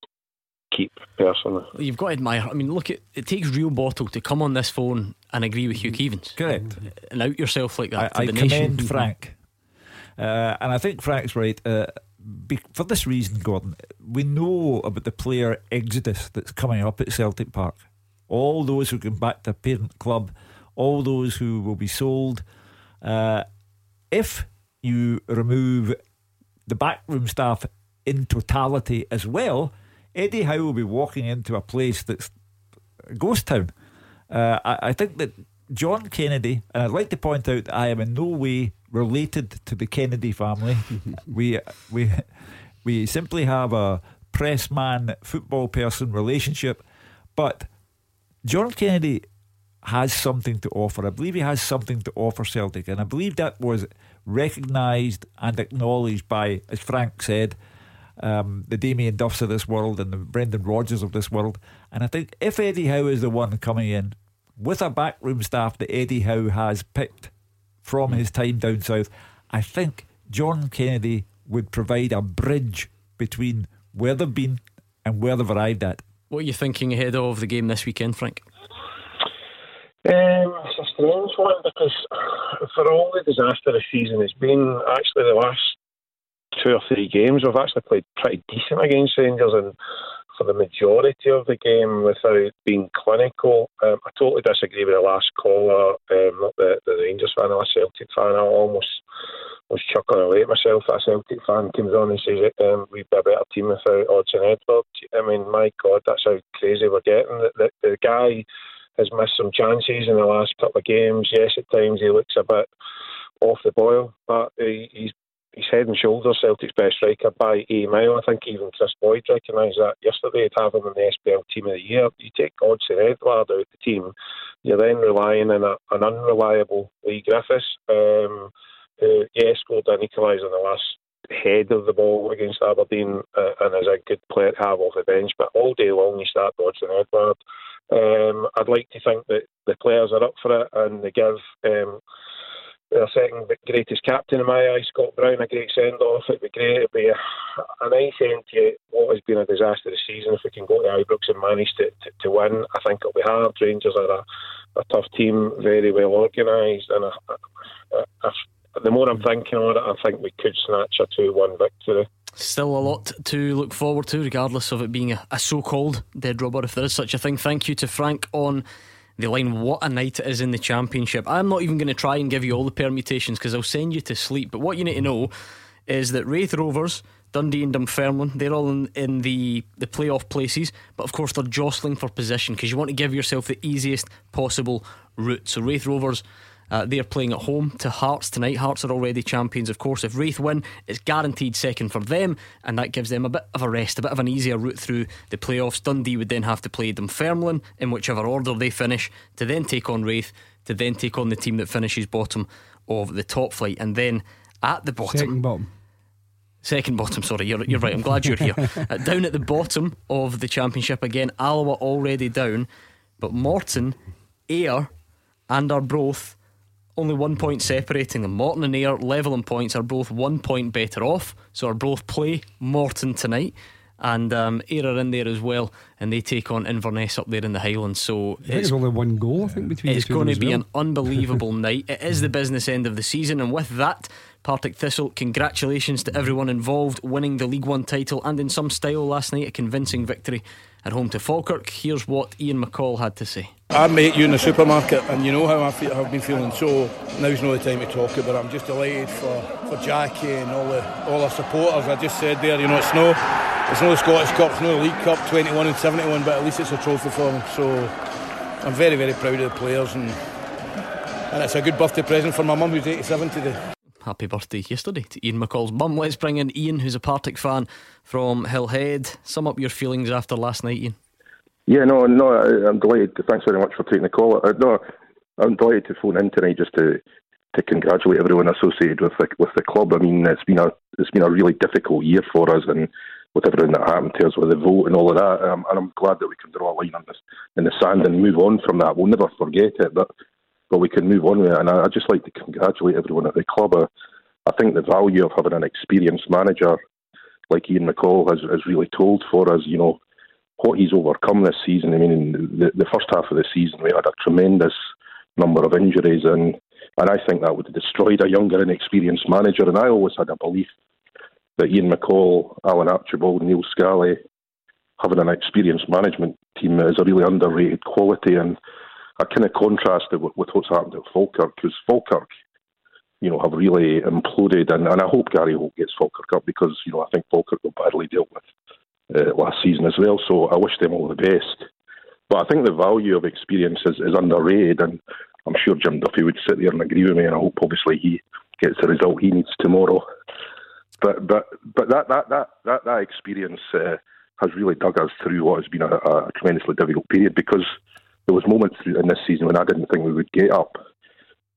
keep personally. You've got to admire. I mean, look, it, it takes real bottle to come on this phone and agree with Hugh Keevins. Correct. And out yourself like that. I, I commend Frank. Uh, and I think Frank's right. Uh, be, for this reason, Gordon, we know about the player exodus that's coming up at Celtic Park. All those who come back to parent club, all those who will be sold. Uh, if you remove the backroom staff in totality as well, Eddie Howe will be walking into a place that's a ghost town. Uh, I, I think that John Kennedy, and I'd like to point out that I am in no way related to the Kennedy family. we we we simply have a press man football person relationship, but John Kennedy has something to offer. I believe he has something to offer Celtic, and I believe that was recognised and acknowledged by, as Frank said, um, the Damien Duffs of this world and the Brendan Rodgers of this world. And I think if Eddie Howe is the one coming in with a backroom staff that Eddie Howe has picked from his time down south, I think John Kennedy would provide a bridge between where they've been and where they've arrived at. What are you thinking ahead of the game this weekend, Frank? Um, it's a strange one because for all the disaster the season has been, actually the last two or three games we've actually played pretty decent against Rangers and for the majority of the game without being clinical. Um, I totally disagree with the last caller, um, not the, the Rangers fan, a Celtic fan. I almost was chuckling away at myself. A Celtic fan comes on and says um, we'd be a better team without Odsonne Edouard. I mean, my God, that's how crazy we're getting. The, the, the guy has missed some chances in the last couple of games. Yes, at times he looks a bit off the boil, but he, he's he's head and shoulders Celtic's best striker by a mile. I think even Kris Boyd recognised that yesterday to have him in the SPL Team of the Year. You take Odsonne Edouard out the team, you're then relying on a, an unreliable Leigh Griffiths, um, who, yes, scored an equaliser in the last head of the ball against Aberdeen uh, and is a good player to have off the bench, but all day long you start Odsonne Edouard. Um, I'd like to think that the players are up for it and they give um, their second greatest captain in my eyes, Scott Brown, a great send off. It'd be great. It'd be a, a nice end to what has been a disastrous season. If we can go to Ibrox and manage to, to, to win, I think it'll be hard. Rangers are a, a tough team, very well organised, and a, the more I'm thinking on it, I think we could snatch a 2 1 victory. Still a lot to look forward to, regardless of it being a, a so called dead rubber, if there is such a thing. Thank you to Frank on the line. What a night it is in the Championship. I'm not even going to try and give you all the permutations because I'll send you to sleep. But what you need to know is that Raith Rovers, Dundee and Dunfermline, they're all in, in the, the playoff places. But of course, they're jostling for position because you want to give yourself the easiest possible route. So, Raith Rovers uh, they're playing at home to Hearts tonight. Hearts are already champions, of course. If Raith win, it's guaranteed second for them, and that gives them a bit of a rest, a bit of an easier route through the playoffs. Dundee would then have to play Dunfermline in whichever order they finish, to then take on Raith, to then take on the team that finishes bottom of the top flight, and then at the bottom. Second bottom. Second bottom, sorry, you're, you're right. I'm glad you're here. Uh, down at the bottom of the championship again, Alloa already down, but Morton, Ayr, and Arbroath only one point separating them. Morton and Ayr level in points are both one point better off, so are both play Morton tonight. And um, Ayr are in there as well, and they take on Inverness up there in the Highlands. So it's only one goal, I think, between. It's going to be well. an unbelievable night. It is the business end of the season, and with that, Partick Thistle, congratulations to everyone involved winning the League One title and in some style last night, a convincing victory at home to Falkirk. Here's what Ian McCall had to say. I met you in the supermarket, and you know how I have been feeling. So now's not the time to talk about it. I'm just delighted for, for Jackie and all the all our supporters. I just said there, you know, it's no it's no the Scottish Cup, it's no the League Cup, 21 and 71, but at least it's a trophy for them. So I'm very very proud of the players, and and it's a good birthday present for my mum who's 87 today happy birthday yesterday to Ian McCall's mum. Let's bring in Ian, who's a Partick fan from Hillhead. Sum up your feelings after last night, Ian. Yeah, no, no, I'm delighted. Thanks very much for taking the call. Uh, no, I'm delighted to phone in tonight just to to congratulate everyone associated with the with the club. I mean, it's been a it's been a really difficult year for us, and with everything that happened to us with the vote and all of that, um, and I'm glad that we can draw a line on this in the sand and move on from that. We'll never forget it, but but we can move on with it. And I, would just like to congratulate everyone at the club. I, I think the value of having an experienced manager like Ian McCall has, has really told for us, you know, what he's overcome this season. I mean, the, the first half of the season, we had a tremendous number of injuries, and, and I think that would have destroyed a younger and experienced manager. And I always had a belief that Ian McCall, Alan Archibald, Neil Scally, having an experienced management team is a really underrated quality. And I kind of contrasted with, with what's happened at Falkirk because Falkirk, you know, have really imploded, and, and I hope Gary Holt gets Falkirk up because you know I think Falkirk were badly dealt with uh, last season as well. So I wish them all the best. But I think the value of experience is, is underrated, and I'm sure Jim Duffy would sit there and agree with me. And I hope obviously he gets the result he needs tomorrow. But but but that that that that, that experience uh, has really dug us through what has been a, a tremendously difficult period because there was moments in this season when I didn't think we would get up,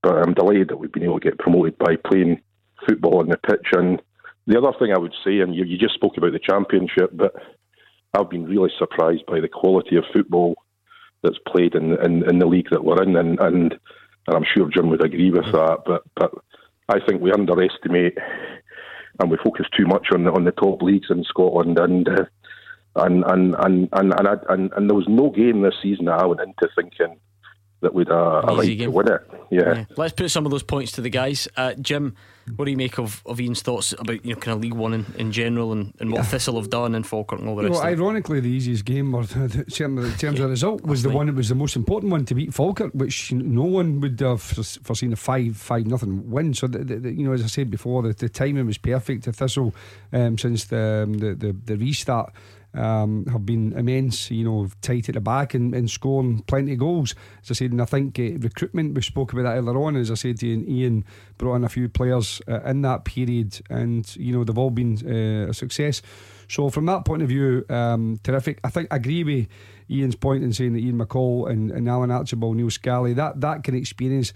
but I'm delighted that we've been able to get promoted by playing football on the pitch. And the other thing I would say, and you, you just spoke about the championship, but I've been really surprised by the quality of football that's played in in, in the league that we're in, and, and and I'm sure Jim would agree with that. But but I think we underestimate and we focus too much on the on the top leagues in Scotland, and uh, and and and and and, I, and, and there was no game this season that I went into thinking that we'd uh, a right game. to win it. Yeah. yeah. Let's put some of those points to the guys. Uh, Jim, what do you make of, of Ian's thoughts about you know kind of League One in, in general and, and what yeah. Thistle have done and Falkirk and all the rest? Well, ironically, the easiest game, or certainly in terms of the result, was the one that was the most important one to beat Falkirk, which no one would have foreseen a five five nothing win. So the, the, the, you know, as I said before, the, the timing was perfect to Thistle um, since the, um, the the the restart um, have been immense, you know, tight at the back and, and scoring plenty of goals. As I said, and I think uh, recruitment, we spoke about that earlier on. As I said to Ian, Ian brought in a few players uh, in that period, and, you know, they've all been uh, a success. So, from that point of view, um, terrific. I think I agree with Ian's point in saying that Ian McCall and, and Alan Archibald, Neil Scally, that, that can experience.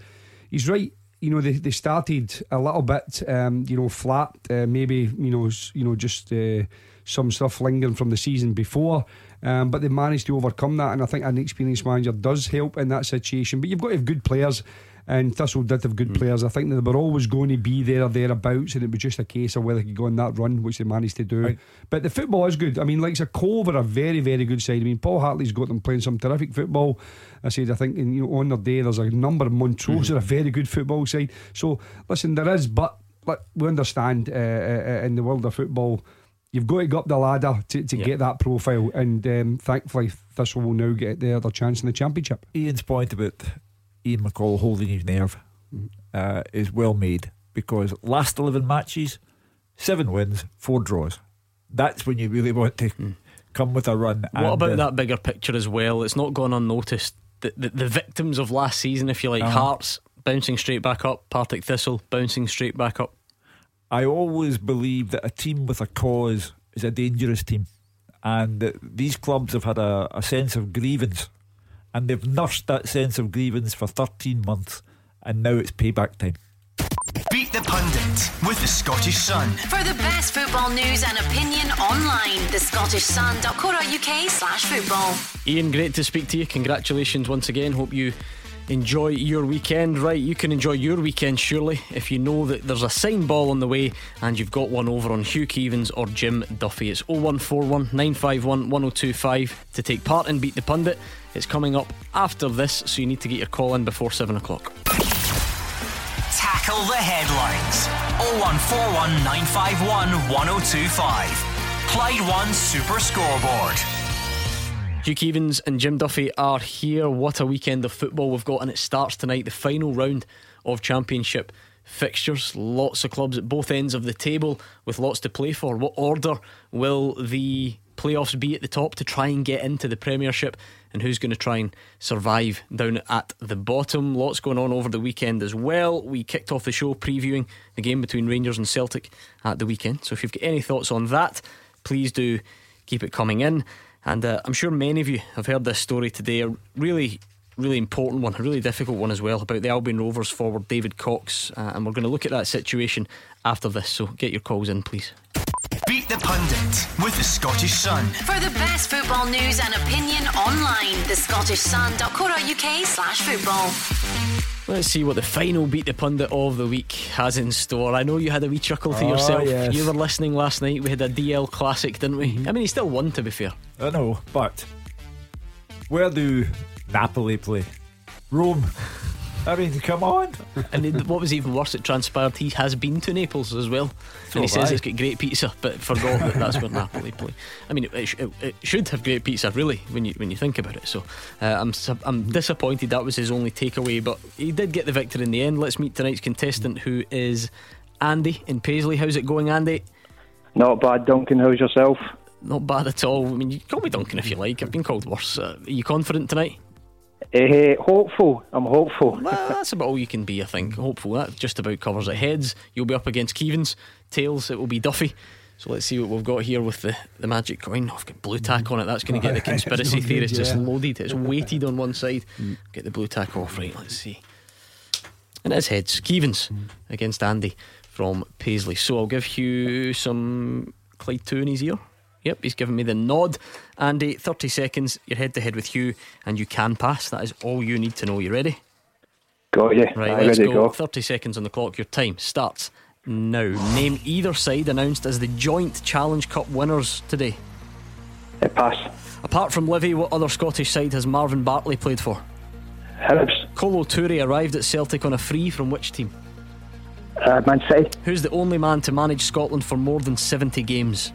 He's right you know they, they started a little bit um, you know flat uh, maybe you know you know just uh, some stuff lingering from the season before. Um, but they've managed to overcome that, and I think an experienced manager does help in that situation. But you've got to have good players, and Thistle did have good mm. players. I think they were always going to be there or thereabouts, and it was just a case of whether they could go on that run, which they managed to do. Right. But the football is good. I mean, like a Cove are a very, very good side. I mean, Paul Hartley's got them playing some terrific football. I said, I think in, you know, on their day, there's a number of Montrose mm. are a very good football side. So listen, there is, but. But we understand uh, uh, in the world of football, You've got to go up the ladder to, to get that profile, and um, thankfully, Thistle will now get the other chance in the championship. Ian's point about Ian McCall holding his nerve uh, is well made because last 11 matches, seven wins, four draws. That's when you really want to mm. come with a run. What and, about uh, that bigger picture as well? It's not gone unnoticed. The, the, the victims of last season, if you like, uh-huh. Hearts bouncing straight back up, Partick Thistle bouncing straight back up. I always believe that a team with a cause is a dangerous team. And these clubs have had a, a sense of grievance. And they've nursed that sense of grievance for 13 months. And now it's payback time. Beat Beat the Pundit with the Scottish Sun. For the best football news and opinion online, thescottishsun.co.uk slash football. Ian, great to speak to you. Congratulations once again. Hope you enjoy your weekend. Right, you can enjoy your weekend surely if you know that there's a sign ball on the way and you've got one over on Hugh Keevins or Jim Duffy. It's 0141 951 1025 to take part in Beat the Pundit. It's coming up after this, so you need to get your call in before 7 o'clock. Tackle the headlines. 0141 951 1025. Clyde One Super Scoreboard. Hugh Keevins and Jim Duffy are here. What a weekend of football we've got, and it starts tonight, the final round of Championship fixtures. Lots of clubs at both ends of the table with lots to play for. What order will the playoffs be at the top to try and get into the Premiership? And who's going to try and survive down at the bottom? Lots going on over the weekend as well. We kicked off the show previewing the game between Rangers and Celtic at the weekend. So if you've got any thoughts on that, please do keep it coming in. And uh, I'm sure many of you have heard this story today. A really, really important one, a really difficult one as well, about the Albion Rovers forward David Cox. Uh, and we're going to look at that situation after this. So get your calls in, please. Beat the Pundit with the Scottish Sun. For the best football news and opinion online, the thescottishsun.co.uk slash football. Let's see what the final Beat the Pundit of the week has in store. I know you had a wee chuckle to Oh, ah, yourself. yes. You were listening last night. We had a Dalziel Classic, didn't we? Mm-hmm. I mean, he still won, to be fair. I know, but where do Napoli play? Rome. I mean, come on. And it- what was even worse, it transpired he has been to Naples as well. So and he says I. it's got great pizza, but forgot that that's where Napoli play. I mean, it, it, it, it should have great pizza, really, when you when you think about it. So uh, I'm I'm disappointed that was his only takeaway, but he did get the victory in the end. Let's meet tonight's contestant, who is Andy in Paisley. How's it going, Andy? Not bad, Duncan. How's yourself? Not bad at all. I mean, you call me Duncan if you like. I've been called worse. Uh, are you confident tonight? Eh, hopeful. I'm hopeful. Well, that's about all you can be, I think. Hopeful. That just about covers it. Heads, you'll be up against Keevins. Tails, it will be Duffy. So let's see what we've got here with the, the magic coin. Oh, I've got blue tack on it. That's going to get the conspiracy no theorists good, just loaded. It's weighted on one side. Get the blue tack off. Right, let's see. And it's heads. Keevins against Andy from Paisley. So I'll give you some Clyde 2 in his ear. Yep, he's given me the nod. Andy, 30 seconds. You're head to head with Hugh, and you can pass. That is all you need to know. You ready? Got you. Right, Aye, let's ready go. to go. 30 seconds on the clock. Your time starts now. Name either side announced as the joint Challenge Cup winners today. Eh, pass. Apart from Livy, what other Scottish side has Marvin Bartley played for? Hibs. Kolo Toure arrived at Celtic on a free from which team? Uh, Man City. Who's the only man to manage Scotland for more than 70 games?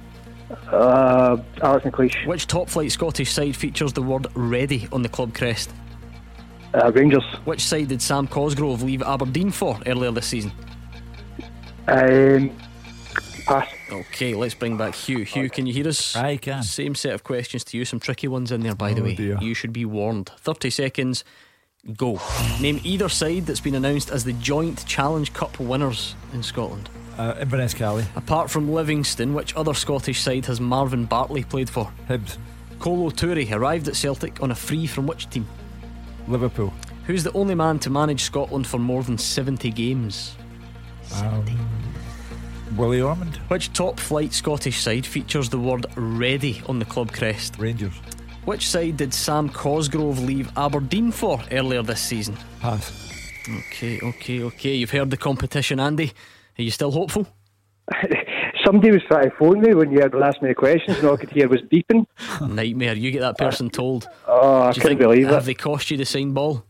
Uh, Alex McLeish. Which top flight Scottish side features the word ready on the club crest? Uh, Rangers. Which side did Sam Cosgrove leave Aberdeen for earlier this season? Um, pass. Okay, let's bring back Hugh. Hugh, can you hear us? I can. Same set of questions to you. Some tricky ones in there, by the Oh, way. dear. You should be warned. 30 seconds. Go. Name either side that's been announced as the joint Challenge Cup winners in Scotland. Uh, Inverness Caley. Apart from Livingston, which other Scottish side has Marvin Bartley played for? Hibs. Kolo Toure arrived at Celtic on a free from which team? Liverpool. Who's the only man to manage Scotland for more than 70 games? Um, Willie Ormond. Which top flight Scottish side features the word ready on the club crest? Rangers. Which side did Sam Cosgrove leave Aberdeen for earlier this season? Pass. Okay, okay, okay. You've heard the competition, Andy. Are you still hopeful? Somebody was trying to phone me when you had the last minute questions, and all I could hear was beeping. Nightmare. You get that person told. Oh, I couldn't think- believe Have it. Have they cost you the same ball?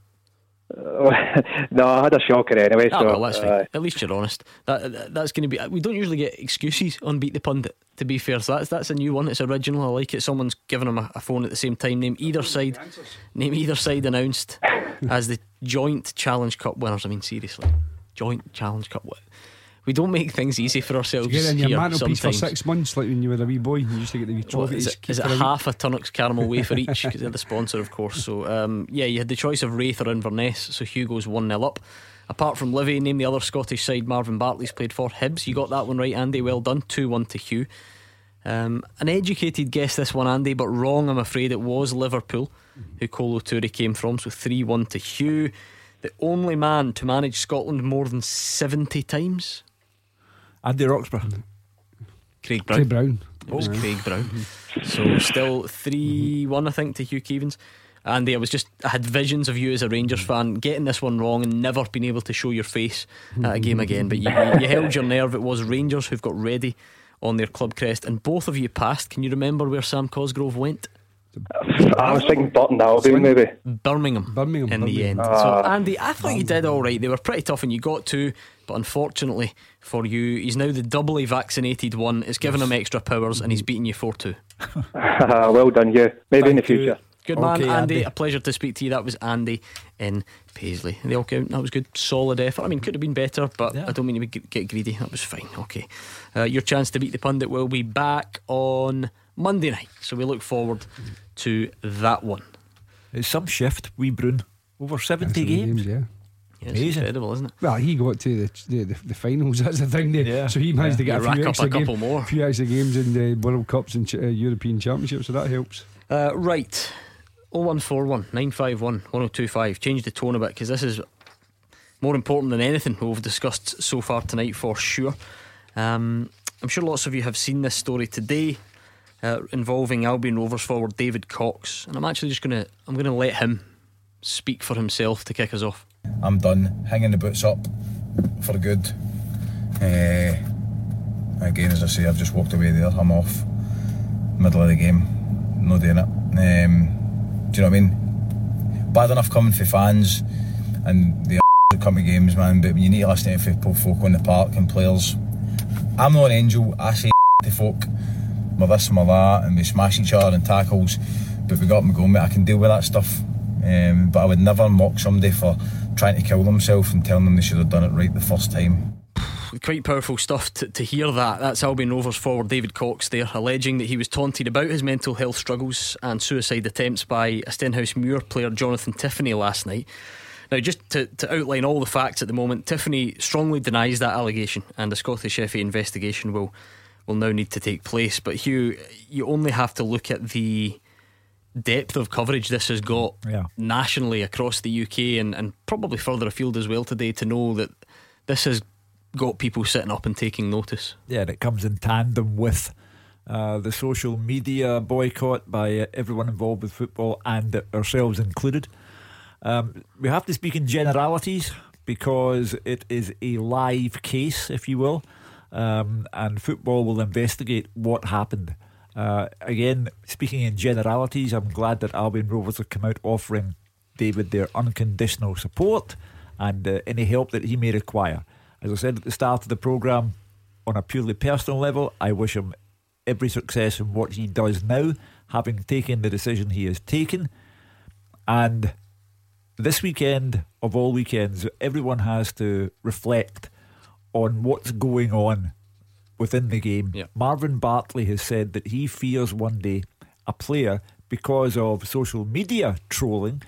no, I had a shocker anyway. Ah, so, well, that's fine. uh, At least you're honest. That, that- that's going to be. We don't usually get excuses on Beat the Pundit. To be fair, so that's that's a new one. It's original. I like it. Someone's given him a, a phone at the same time. Name either side. Name either side announced as the joint Challenge Cup winners. I mean, seriously, joint Challenge Cup. wi- We don't make things easy for ourselves You get in your here mantelpiece for six months, like when you were a wee boy. You used to get the wee Well, trophies. is it, is it half a Tunnock's caramel wafer each? Because they're the sponsor, of course. So, um, yeah, you had the choice of Raith or Inverness. So Hugo's 1 0 up. Apart from Livy, name the other Scottish side Marvin Bartley's played for. Hibs, you got that one right, Andy. Well done. 2 1 to Hugh. Um, an educated guess, this one, Andy, but wrong, I'm afraid. It was Liverpool, who Kolo Toure came from. So 3 1 to Hugh. the only man to manage Scotland more than 70 times? Andy Roxburgh. Mm-hmm. Craig Brown. Craig Brown. It was Oh. Craig Brown. Mm-hmm. So still 3 1, I think, to Hugh Keevins. Andy, I was just, I had visions of you as a Rangers mm-hmm. fan getting this one wrong and never being able to show your face at a game again. But you, you, you held your nerve. It was Rangers who've got ready on their club crest, and both of you passed. Can you remember where Sam Cosgrove went? I was thinking Burton Albion, maybe. Birmingham. Birmingham. in the end. Ah. so, Andy, I thought you did all right. They were pretty tough, and you got two. But unfortunately for you, he's now the doubly vaccinated one. It's given him extra powers, and he's beaten you 4 2. well done, you. Maybe in the Thank you. future. Good man, Okay, Andy. Andy. A pleasure to speak to you. That was Andy in Paisley. They all count. That was good. Solid effort. I mean, could have been better, but Yeah. I don't mean to get greedy. That was fine. Okay. Uh, your chance to beat the pundit will be back on Monday night. So we look forward to that one. It's some shift, wee Brun. Over 70 games. yeah. Yeah, it's Amazing. incredible, isn't it? Well, he got to the the, the, the finals. That's the thing there. Yeah. So he managed to Yeah, get a rack few up extra a couple game- more. few extra games in the World Cups and ch- uh, European Championships. So that helps. Uh, right. 0141 951 1025. Change the tone a bit because this is more important than anything we've discussed so far tonight for sure. Um, I'm sure lots of you have seen this story today uh, involving Albion Rovers forward David Cox, and I'm actually just gonna I'm gonna let him speak for himself to kick us off. I'm done hanging the boots up for good. Uh, again, as I say, I've just walked away there. I'm off. Middle of the game, no doing it. Um, do you know what I mean? Bad enough coming for fans and the come games, man. But you need to listen to folk on the park and players. I'm not an angel. I say to folk, my this, my that, and we smash each other in tackles. But we got them going, mate. I can deal with that stuff. Um, but I would never mock somebody for trying to kill themselves and telling them they should have done it right the first time. Quite powerful stuff to, to hear that. That's Albion Rovers forward David Cox there, alleging that he was taunted about his mental health struggles and suicide attempts by a Stenhousemuir player Jonathan Tiffoney last night. Now, just to, to outline all the facts at the moment, Tiffany strongly denies that allegation, and a Scottish FA investigation will will now need to take place. But Hugh, you only have to look at the depth of coverage this has got Yeah. nationally across the UK and, and probably further afield as well today to know that this has got people sitting up and taking notice. Yeah, and it comes in tandem with uh, the social media boycott by uh, everyone involved with football and ourselves included. Um, we have to speak in generalities because it is a live case, if you will, um, and football will investigate what happened. Uh, again, speaking in generalities, I'm glad that Albion Rovers have come out offering David their unconditional support and uh, any help that he may require. As I said at the start of the programme, on a purely personal level, I wish him every success in what he does now, having taken the decision he has taken. And this weekend, of all weekends, everyone has to reflect on what's going on within the game. Marvin Bartley has said that he fears one day a player, because of social media trolling,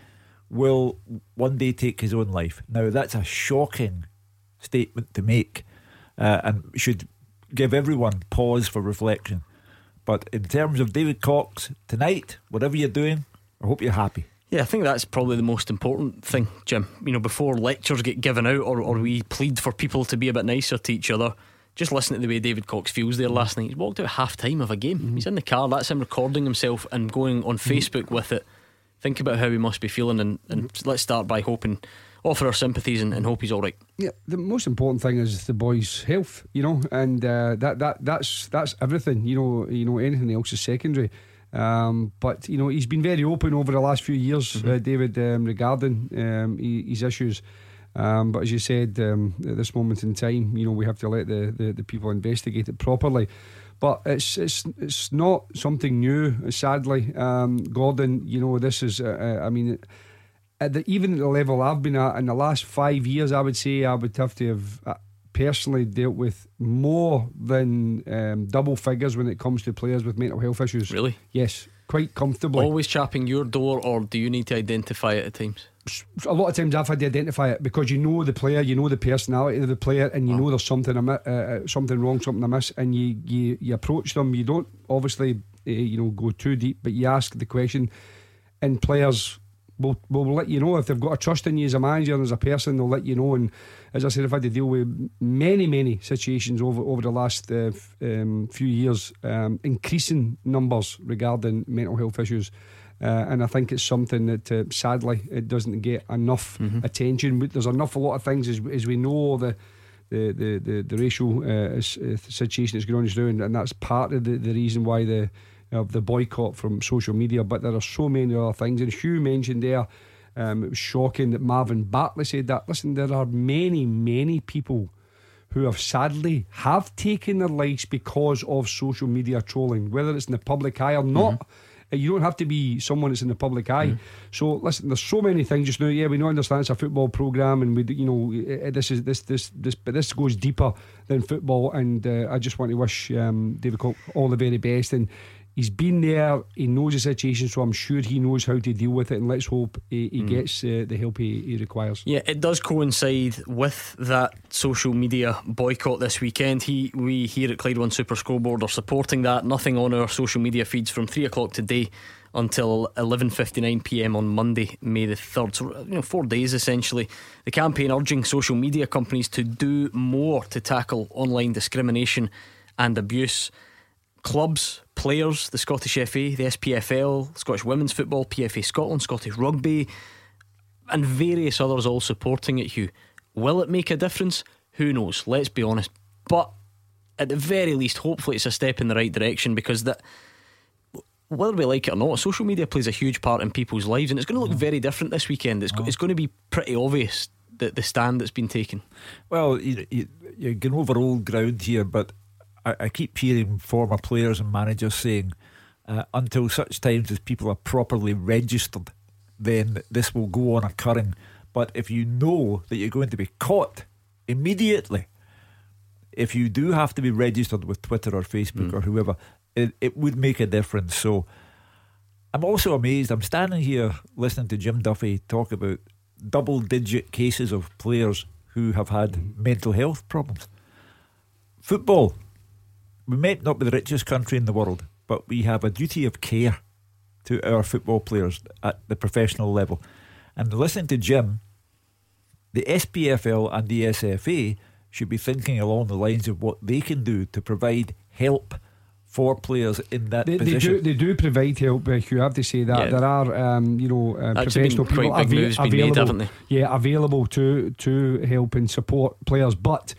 will one day take his own life. Now, that's a shocking statement to make uh, and should give everyone pause for reflection. But in terms of David Cox, tonight, whatever you're doing, I hope you're happy. Yeah, I think that's probably the most important thing, Jim. You know, before lectures get given out or, or we plead for people to be a bit nicer to each other, just listen to the way David Cox feels there last night. He's walked out half time of a game. Mm-hmm. He's in the car, that's him recording himself and going on mm-hmm. Facebook with it. Think about how he must be feeling and, and mm-hmm. let's start by hoping, offer our sympathies and, and hope he's all right. Yeah, the most important thing is the boy's health, you know, and uh, that that that's that's everything. You know, you know anything else is secondary. Um, but you know, he's been very open over the last few years, uh, David, um, regarding um, he- his issues. Um, but as you said, um, at this moment in time, you know, we have to let the, the, the people investigate it properly. But it's it's it's not something new. Sadly, um, Gordon, you know, this is. Uh, uh, I mean, at the, even at the level I've been at in the last five years, I would say I would have to have uh, personally dealt with more than um, double figures when it comes to players with mental health issues. Really? Yes, quite comfortably. Always chapping your door, or do you need to identify it at times? a lot of times I've had to identify it because you know the player, you know the personality of the player, and you know there's something uh, uh, something wrong, something amiss, and you you, you approach them. You don't obviously uh, you know go too deep, but you ask the question. And players will will let you know if they've got a trust in you as a manager and as a person. They'll let you know. And as I said, I've had to deal with many many situations over over the last uh, f- um, few years, um, increasing numbers regarding mental health issues. Uh, and I think it's something that uh, sadly it doesn't get enough Mm-hmm. attention. There's enough a lot of things as, as we know the the the the, the racial uh, is- uh, situation that's going on just now, and, and that's part of the, the reason why the of the boycott from social media. But there are so many other things, and Hugh mentioned there. Um, it was shocking that Marvin Bartley said that. Listen, there are many, many people who have sadly have taken their lives because of social media trolling, whether it's in the public eye or not. Uh, You don't have to be someone that's in the public eye. So listen, there's so many things just now. Yeah, we know understand it's a football program, and we, you know, uh, this is this this this, but this goes deeper than football. And uh, I just want to wish um, David Cook all the very best. And he's been there. He knows the situation, so I'm sure he knows how to deal with it. And let's hope he, he Mm. gets uh, the help he, he requires. Yeah, it does coincide with that social media boycott this weekend. He, we here at Clyde One Super Scoreboard are supporting that. Nothing on our social media feeds from three o'clock today until 11:59 p.m. on Monday, May the third. So you know, four days essentially. The campaign urging social media companies to do more to tackle online discrimination and abuse. Clubs, players, the Scottish FA, the SPFL, Scottish Women's Football, PFA Scotland, Scottish Rugby, and various others all supporting it, Hugh. Will it make a difference? Who knows? Let's be honest. But at the very least, hopefully, it's a step in the right direction because that. Whether we like it or not, social media plays a huge part in people's lives, and it's going to look mm-hmm. very different this weekend. It's, it's going to be pretty obvious that the stand that's been taken. Well, you, you, you're going over old ground here, but I, I keep hearing former players and managers saying uh, until such times as people are properly registered, then this will go on occurring. But if you know that you're going to be caught immediately, if you do have to be registered with Twitter or Facebook or whoever, it, it would make a difference. So I'm also amazed. I'm standing here listening to Jim Duffy talk about double digit cases of players who have had mental health problems. Football, we might not be the richest country in the world, but we have a duty of care to our football players at the professional level. And listening to Jim, the SPFL and the SFA should be thinking along the lines of what they can do to provide help for players in that They, they position. do. They do provide help. uh, You have to say that Yeah. there are, um, you know, uh, Actually been professional people quite big ava- moves been made, available. haven't they? Yeah, available to to help and support players, but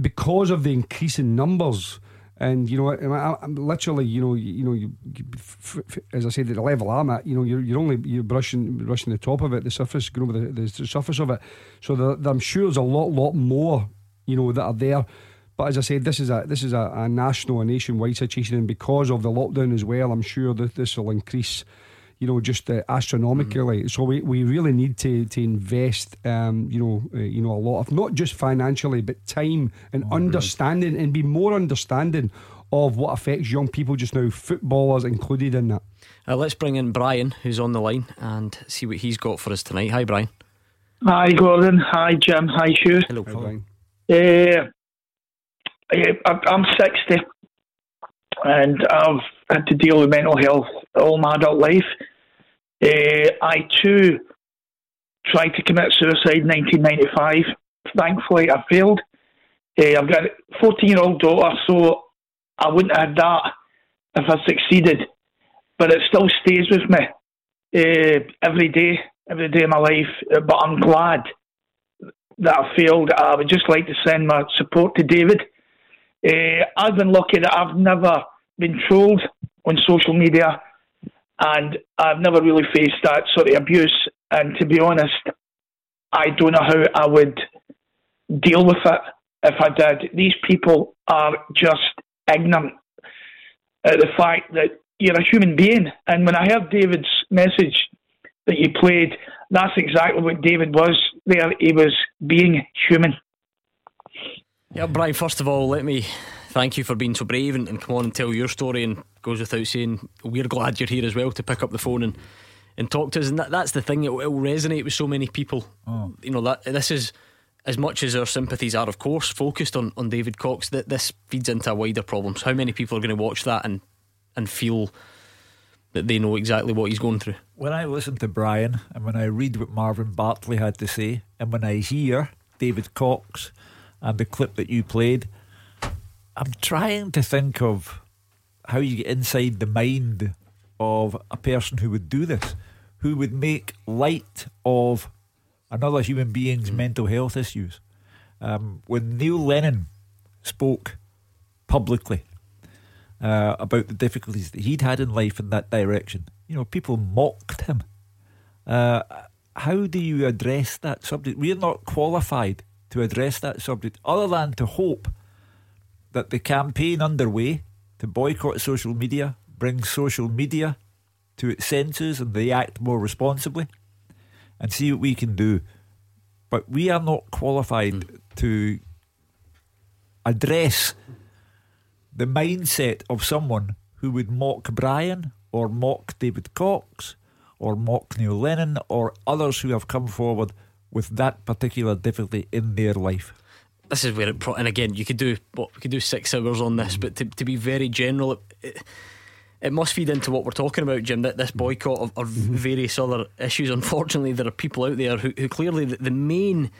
because of the increasing numbers. And you know, I, I'm literally, you know, you, know, you, you- f- f- as I said, at the level I'm at, you know, you're, you're only you're brushing brushing the top of it, the surface, going over the, the, surface of it. So I'm sure there's a lot, lot more, you know, that are there. But as I said, this is a this is a, a national, a nationwide situation, and because of the lockdown as well, I'm sure that this will increase, you know, just uh, astronomically. So we, we really need to to invest, um, you know, uh, you know, a lot of not just financially, but time and understanding, and be more understanding of what affects young people just now, footballers included in that. Uh, let's bring in Brian, who's on the line, and see what he's got for us tonight. Hi, Brian. Hi, Gordon. Hi, Jim. Hi, Hugh. Hello, Brian. Uh, I- I'm 60 and I've had to deal with mental health all my adult life. Uh, I too tried to commit suicide in 1995. Thankfully, I failed. Uh, I've got a 14 year old daughter, so I wouldn't have had that if I succeeded. But it still stays with me uh, every day, every day of my life. But I'm glad that I failed. I would just like to send my support to David. I've been lucky that I've never been trolled on social media and I've never really faced that sort of abuse. And to be honest, I don't know how I would deal with it if I did. These people are just ignorant at the fact that you're a human being. And when I heard David's message that you played, that's exactly what David was there. He was being human. Yeah, Brian, first of all, let me thank you for being so brave and, and come on and tell your story. And goes without saying, we're glad you're here as well to pick up the phone and, and talk to us. And that, that's the thing, it will resonate with so many people. Oh. You know, that this is as much as our sympathies are, of course, focused on, on David Cox, that this feeds into a wider problem. So how many people are going to watch that and, and feel that they know exactly what he's going through. When I listen to Brian and when I read what Marvin Bartley had to say, and when I hear David Cox and the clip that you played, I'm trying to think of how you get inside the mind of a person who would do this, who would make light of another human being's mm. mental health issues. Um, when Neil Lennon spoke publicly uh, about the difficulties that he'd had in life in that direction, you know, people mocked him. Uh, how do you address that subject? We're not qualified to address that subject other than to hope that the campaign underway to boycott social media brings social media to its senses and they act more responsibly and see what we can do. But we are not qualified mm. to address the mindset of someone who would mock Brian or mock David Cox or mock Neil Lennon or others who have come forward with that particular difficulty in their life. This is where it, pro- and again, you could do what we could do six hours on this, but to, to be very general, it, it, it must feed into what we're talking about, Jim. That this boycott of, of mm-hmm. various other issues. Unfortunately, there are people out there who, who clearly the, the main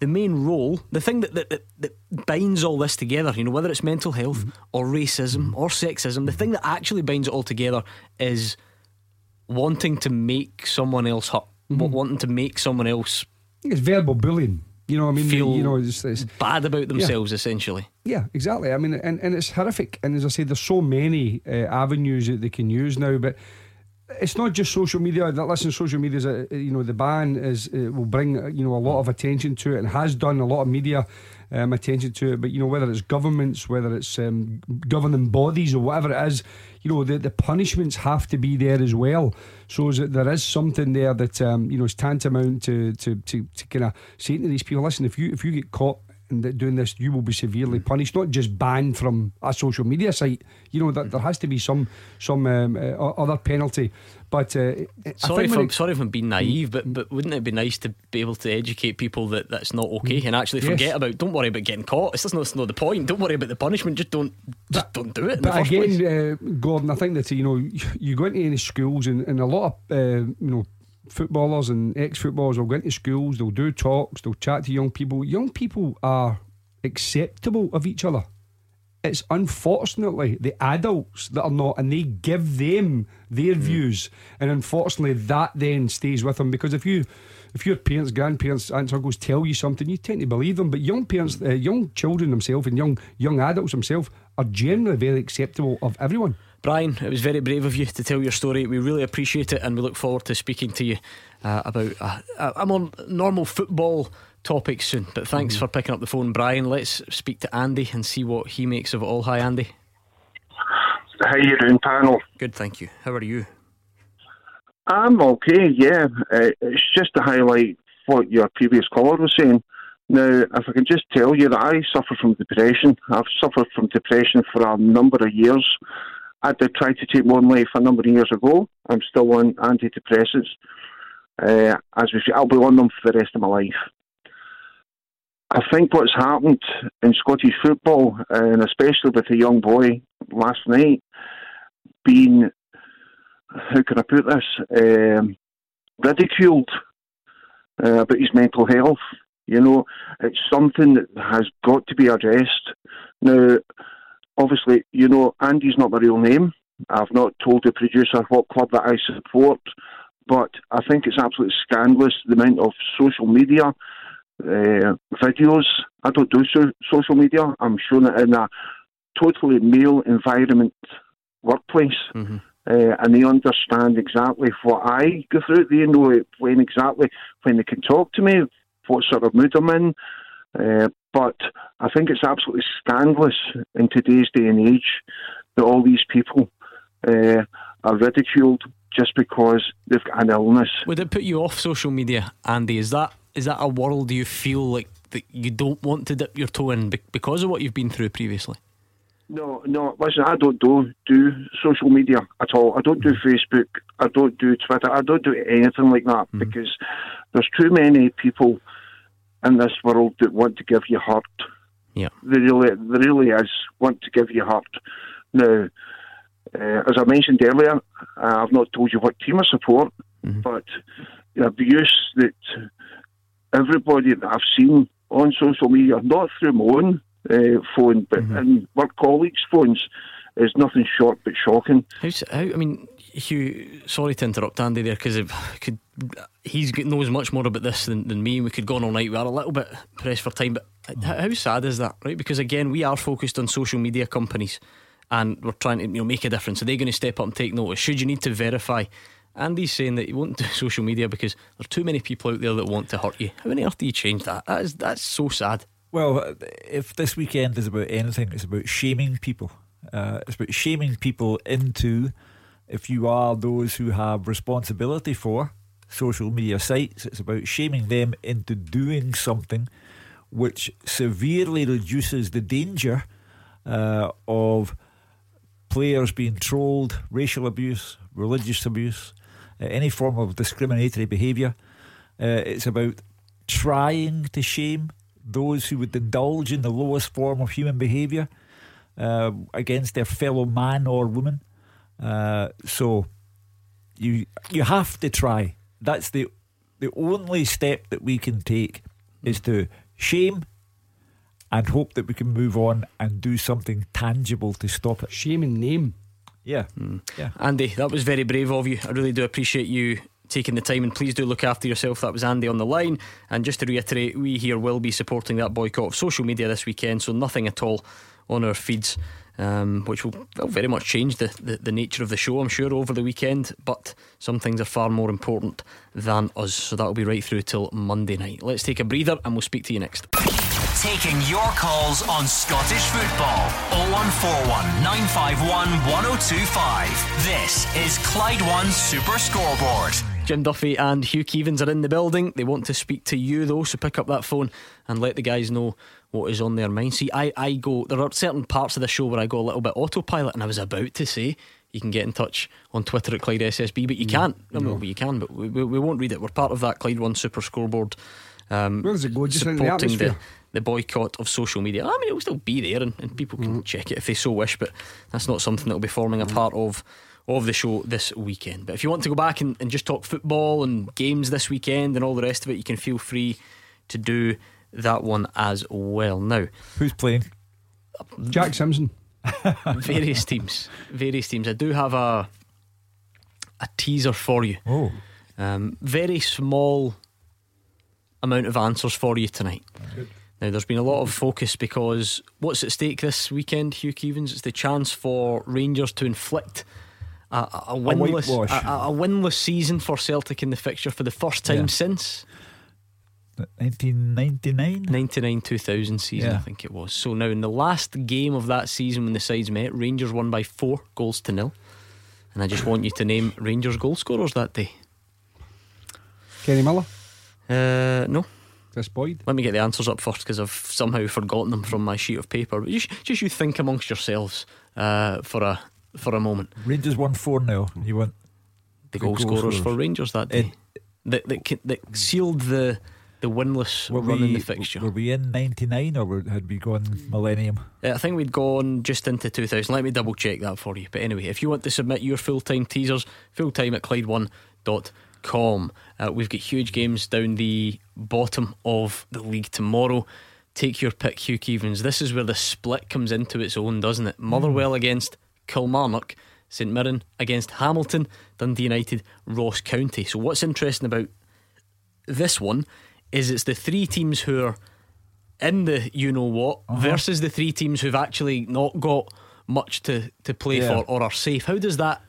the main role, the thing that, that, that, that, binds all this together, you know, whether it's mental health mm-hmm. or racism or sexism, the thing that actually binds it all together is wanting to make someone else hurt, mm-hmm. wanting to make someone else. It's verbal bullying. You know, I mean, feel you know, it's, it's bad about themselves, yeah. essentially. Yeah, exactly. I mean, and, and it's horrific. And as I say, there's so many uh, avenues that they can use now, but it's not just social media. That listen, social media is a, you know the ban is uh, will bring you know a lot of attention to it and has done a lot of media um, attention to it. But you know whether it's governments, whether it's um, governing bodies or whatever it is, you know the, the punishments have to be there as well. So that there is something there that um, you know is tantamount to to to, to kind of saying to these people, listen, if you if you get caught and doing this, you will be severely punished, not just banned from a social media site. You know that there has to be some some um, uh, other penalty. But uh, sorry if I'm, sorry if I'm being naive, but but wouldn't it be nice to be able to educate people that that's not okay and actually forget yes. about? Don't worry about getting caught. It's just not, not the point. Don't worry about the punishment. Just don't just don't do it. but again, uh, Gordon, I think that you know you go into any schools and, and a lot of uh, you know footballers and ex footballers will go into schools, they'll do talks, they'll chat to young people. Young people are acceptable of each other. It's unfortunately the adults that are not, and they give them their mm. views, and unfortunately that then stays with them because if you, if your parents, grandparents, aunts, uncles tell you something, you tend to believe them. But young parents, uh, young children themselves, and young young adults themselves are generally very acceptable of everyone. Brian, it was very brave of you to tell your story. We really appreciate it and we look forward to speaking to you uh, about uh, a more normal football topic soon. But thanks mm-hmm. for picking up the phone, Brian. Let's speak to Andy and see what he makes of it all. Hi, Andy. How you doing, panel? Good, thank you. How are you? I'm okay, yeah. Uh, it's just to highlight what your previous caller was saying. Now, if I can just tell you that I suffer from depression. I've suffered from depression for a number of years. I did try to take my own life a number of years ago. I'm still on antidepressants. Uh, as we, I'll be on them for the rest of my life. I think what's happened in Scottish football, and especially with the young boy last night, being, how can I put this, um, ridiculed uh, about his mental health. You know, it's something that has got to be addressed. Now, obviously, you know, Andy's not my real name. I've not told the producer what club that I support, but I think it's absolutely scandalous the amount of social media uh, videos. I don't do so- social media. I'm showing it in a totally male environment workplace. Mm-hmm. Uh, and they understand exactly what I go through. They know when exactly when they can talk to me, what sort of mood I'm in. Uh, but I think it's absolutely scandalous in today's day and age that all these people uh, are ridiculed just because they've got an illness. Would it put you off social media, Andy? Is that is that a world you feel like that you don't want to dip your toe in because of what you've been through previously? No, no. Listen, I don't do do social media at all. I don't do Facebook. I don't do Twitter. I don't do anything like that mm. because there's too many people in this world that want to give you hurt. Yeah, there really, there really is want to give you hurt. Now, Uh, as I mentioned earlier, I've not told you what team I support, but the abuse that everybody that I've seen on social media, not through my own uh, phone, but in work colleagues' phones, is nothing short but shocking. How's, how, I mean, Hugh, sorry to interrupt Andy there because could he's knows much more about this than, than me, and we could go on all night. We are a little bit pressed for time, but how, how sad is that, right? Because again, we are focused on social media companies, and we're trying to you know make a difference. Are they going to step up and take notice? Should you need to verify? Andy's saying that he won't do social media because there are too many people out there that want to hurt you. How on earth do you change that? That is that's so sad. Well, if this weekend is about anything, it's about shaming people. Uh, it's about shaming people into, if you are those who have responsibility for social media sites, it's about shaming them into doing something which severely reduces the danger uh, of players being trolled, racial abuse, religious abuse, uh, any form of discriminatory behaviour. Uh, it's about trying to shame those who would indulge in the lowest form of human behaviour uh, against their fellow man or woman. Uh, so you you have to try. That's the the only step that we can take is to shame and hope that we can move on and do something tangible to stop it. Shame and name. Yeah. Yeah. Andy, that was very brave of you. I really do appreciate you taking the time and please do look after yourself. That was Andy on the line. And just to reiterate, we here will be supporting that boycott of social media this weekend, so nothing at all on our feeds. Um, which will, will very much change the, the, the nature of the show, I'm sure, over the weekend. But some things are far more important than us. So that'll be right through till Monday night. Let's take a breather and we'll speak to you next. Taking your calls on Scottish football. 0141 951 1025. This is Clyde One Super Scoreboard. Jim Duffy and Hugh Keevins are in the building. They want to speak to you though, so pick up that phone and let the guys know what is on their mind. See, I, I go there are certain parts of the show where I go a little bit autopilot, and I was about to say you can get in touch on Twitter at Clyde SSB, but you can't. I mean, well, you can, but we, we, we won't read it. We're part of that Clyde One Super Scoreboard. Um, Where does it go? Just in the supporting the, atmosphere? The boycott of social media. I mean, it will still be there, and, and people can check it if they so wish. But that's not something that will be forming a part of of the show this weekend. But if you want to go back and, and just talk football and games this weekend and all the rest of it, you can feel free to do that one as well. Now, who's playing? Jack Simpson. various teams, various teams. I do have a a teaser for you. Oh, um, very small amount of answers for you tonight. Now, there's been a lot of focus because what's at stake this weekend, Hugh Keevins? It's the chance for Rangers to inflict a, a, a winless a, a- a winless season for Celtic in the fixture for the first time Yeah. since 1999? 99 2000 season, I think it was. So now, in the last game of that season when the sides met, Rangers won by four goals to nil. And I just want you to name Rangers goal scorers that day. Kenny Miller. Uh, no. Boyd. Let me get the answers up first because I've somehow forgotten them from my sheet of paper. But just, just you think amongst yourselves uh, for a for a moment. Rangers won 4 0. You want The goal, scorers, for Rangers that day that, that ki- that sealed the the winless Were run in the fixture. were we in 99 or had we gone millennium? Uh, I think we'd gone just into 2000. Let me double check that for you. But anyway, if you want to submit your full time teasers, full time at Clyde1.com. Uh, we've got huge games down the bottom of the league tomorrow. Take your pick, Hugh Keevins. This is where the split comes into its own, doesn't it? Hmm. Motherwell against Kilmarnock, St Mirren against Hamilton, Dundee United, Ross County. So, what's interesting about this one is it's the three teams who are in the you know what uh-huh. versus the three teams who've actually not got much to, to play Yeah. for or are safe. How does that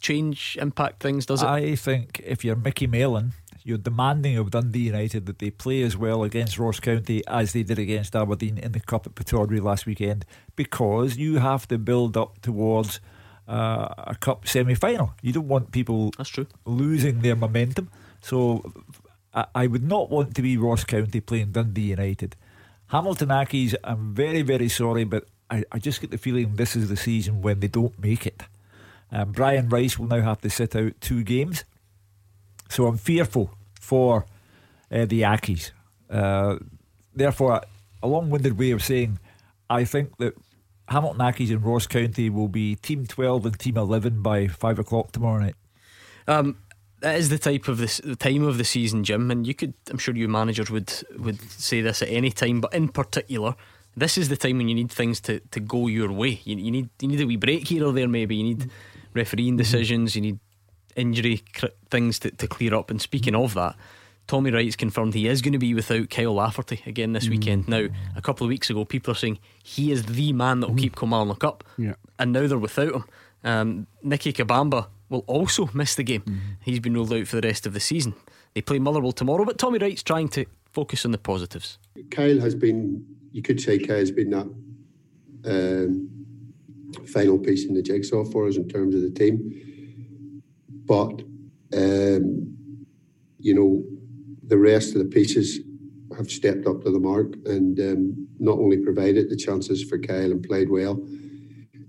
change, impact things? Does it? I think if you're Micky Mellon, you're demanding of Dundee United that they play as well against Ross County as they did against Aberdeen in the Cup at Pittodrie last weekend because you have to build up towards uh, a Cup semi final. You don't want people That's true. losing their momentum. So I, I would not want to be Ross County playing Dundee United. Hamilton Accies, I'm very, very sorry, but I, I just get the feeling this is the season when they don't make it. Um, Brian Rice will now have to sit out two games. So I'm fearful for uh, the Accies. Uh, therefore, a long winded way of saying I think that Hamilton Accies and Ross County will be Team 12 and Team 11 by 5 o'clock tomorrow night. Um, that is the type of this the time of the season, Jim, and you could I'm sure you managers would would say this at any time, but in particular, this is the time when you need things to, to go your way. You, you need you need a wee break here or there, maybe you need refereeing decisions, you need injury cr- things to, to clear up. And speaking of that, Tommy Wright's confirmed he is going to be without Kyle Lafferty again this weekend. Now, a couple of weeks ago, people are saying he is the man that will keep Kilmarnock up, Yeah. and now they're without him. Um, Nicke Kabamba will also miss the game. He's been ruled out for the rest of the season. They play Motherwell tomorrow, but Tommy Wright's trying to focus on the positives. Kyle has been, you could say Kyle has been that um, final piece in the jigsaw for us in terms of the team. But, um, you know, the rest of the pieces have stepped up to the mark and um, not only provided the chances for Kyle and played well,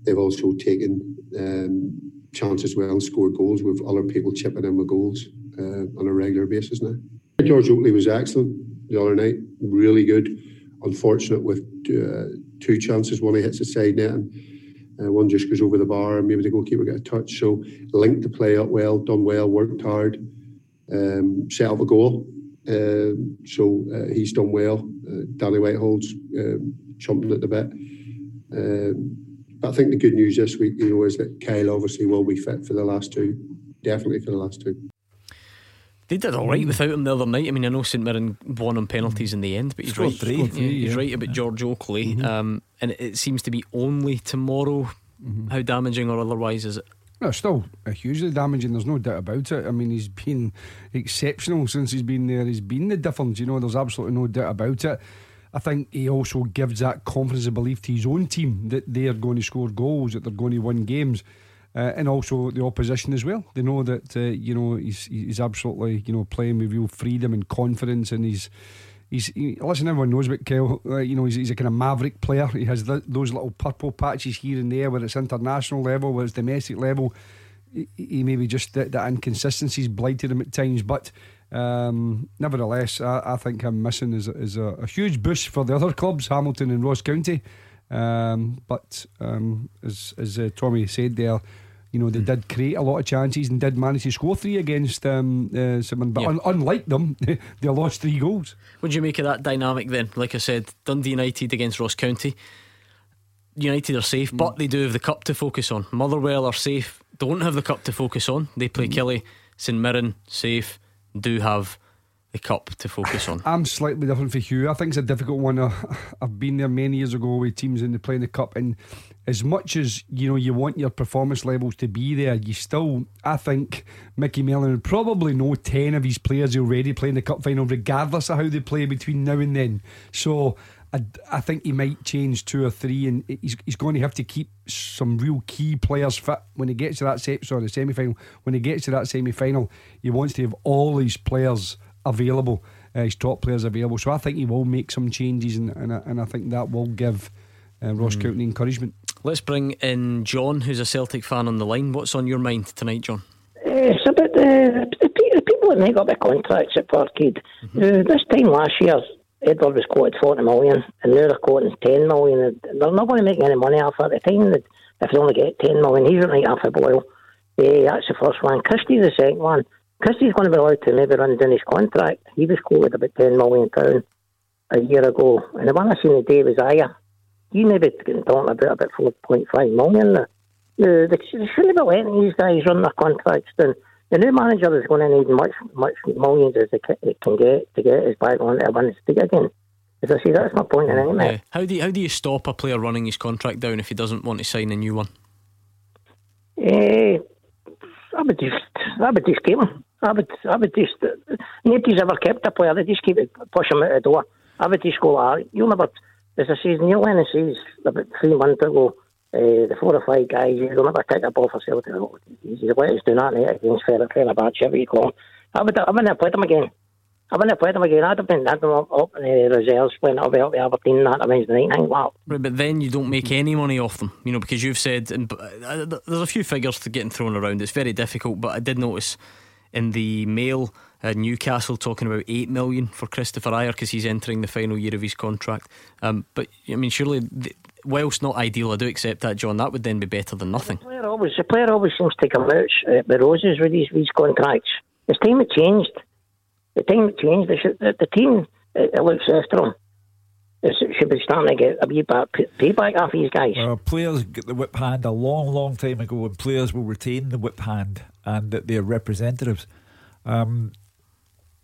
they've also taken um, chances well and scored goals with other people chipping in with goals uh, on a regular basis now. George Oakley was excellent the other night, really good. Unfortunate with uh, two chances. One he hits the side net and uh, one just goes over the bar and maybe the goalkeeper got a touch. So linked the play up well, done well, worked hard, um, set up a goal. Um, so uh, he's done well. Uh, Danny Whitehall's um, chomping at the bit. Um, but I think the good news this week, you know, is that Kyle obviously will be fit for the last two, definitely for the last two. They did all right mm. without him the other night. I mean, I know St Mirren won on penalties mm. in the end, but he's Scored right. three. Yeah, three, he's yeah. right about George Oakley. Mm-hmm. Um, and it, seems to be only tomorrow. Mm-hmm. How damaging or otherwise is it? No, still hugely damaging. There's no doubt about it. I mean, he's been exceptional since he's been there. He's been the difference. You know, there's absolutely no doubt about it. I think he also gives that confidence and belief to his own team that they are going to score goals, that they're going to win games, uh, and also the opposition as well. They know that uh, you know he's he's absolutely you know playing with real freedom and confidence, and he's. He's, he, listen, everyone knows about Kyle. Uh, you know, he's, he's a kind of maverick player. He has th- those little purple patches here and there, whether it's international level, whether it's domestic level. He, he maybe just that, that inconsistencies blighted him at times, but um, nevertheless, I, I think him missing is, is a, a huge boost for the other clubs, Hamilton and Ross County. Um, but um, as as uh, Tommy said there, you know they did create a lot of chances and did manage to score three against um, uh, Mirren. But Yeah. un- unlike them, they lost three goals. What do you make of that dynamic then? Like I said, Dundee United against Ross County. United are safe, but they do have the cup to focus on. Motherwell are safe, don't have the cup to focus on. They play Killie, St Mirren, safe, do have the cup to focus on. I'm slightly different for Hugh. I think it's a difficult one. Uh, I've been there many years ago with teams in the playing the cup, and as much as you know you want your performance levels to be there, you still, I think, Micky Mellon would probably know ten of his players already playing the cup final, regardless of how they play between now and then. So. I, I think he might change two or three, and he's, he's going to have to keep some real key players fit when he gets to that se- sorry, semi final. When he gets to that semi final, he wants to have all his players available, uh, his top players available. So I think he will make some changes, and and I, and I think that will give uh, Ross Mm. County encouragement. Let's bring in John, who's a Celtic fan on the line. What's on your mind tonight, John? Uh, it's about the, the, the people that make up the contracts at Parkhead. Uh, this time last year, Edouard was quoted 40 million, and now they're quoting 10 million. They're not going to make any money off it. At the time, that if they only get 10 million, he's right off a boil. Uh, that's the first one. Christie's the second one. Christie's going to be allowed to maybe run down his contract. He was quoted about 10 million pounds a year ago, and the one I seen today was Aya. You maybe talking about about 4.5 million. Uh, they they shouldn't be letting these guys run their contracts down. The new manager is going to need much, much millions as they can get to get his back on to win his stick again. As I say, that's my point in it, mate. Yeah. How do you, how do you stop a player running his contract down if he doesn't want to sign a new one? Eh, I would just, I would just keep him. I would, I would just. Uh, nobody's ever kept a player. They just keep it, push him out the door. I would just go. Ah, you'll never. As I says, Neil Lennon says about three months ago, uh, the four or five guys, you'll never take a ball for Celtic. He's let us do that against Fenerbahce, whatever you call him. I would, I wouldn't have played him again. I wouldn't have played him again. I'd have been, I'd have up, up in the reserves playing up up Aberdeen and that Wednesday night. Wow. Right, but then you don't make any money off them, you know, because you've said, and uh, there's a few figures to getting thrown around. It's very difficult, but I did notice in the Mail Uh, Newcastle talking about eight million for Christopher Ayer because he's entering the final year of his contract. Um, but I mean, surely, th- whilst not ideal, I do accept that, John. That would then be better than nothing. The player always, the player always seems to come out uh, the roses with these these contracts. It's time it changed. The time it changed. The, the, the team it, it looks after them. It should be starting to get a wee bit payback off these guys. Uh, players get the whip hand a long, long time ago, and players will retain the whip hand and that they're representatives. Um,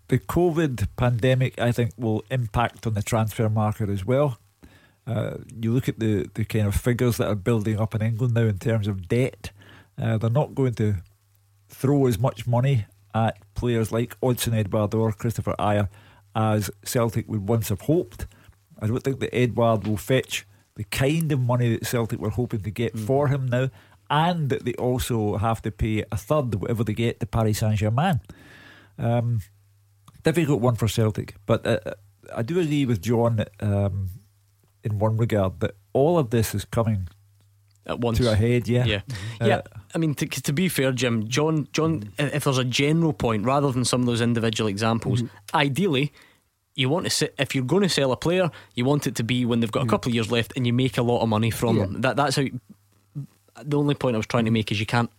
the COVID pandemic, I think, will impact on the transfer market as well. Uh, you look at the, the kind of figures that are building up in England now in terms of debt. Uh, they're not going to throw as much money at players like Odsonne Edouard or Christopher Ayer as Celtic would once have hoped. I don't think that Edouard will fetch the kind of money that Celtic were hoping to get mm. for him now, and that they also have to pay a third, whatever they get, to Paris Saint Germain. Um, difficult one for Celtic, but uh, I do agree with John um, in one regard that all of this is coming at once to a head. Yeah, yeah, uh, yeah. I mean, to, to, be fair, Jim, John, John, if there's a general point rather than some of those individual examples, mm-hmm. ideally you want to sit if you're going to sell a player, you want it to be when they've got a mm. couple of years left and you make a lot of money from yeah. them. That that's how. The only point I was trying to make is you can't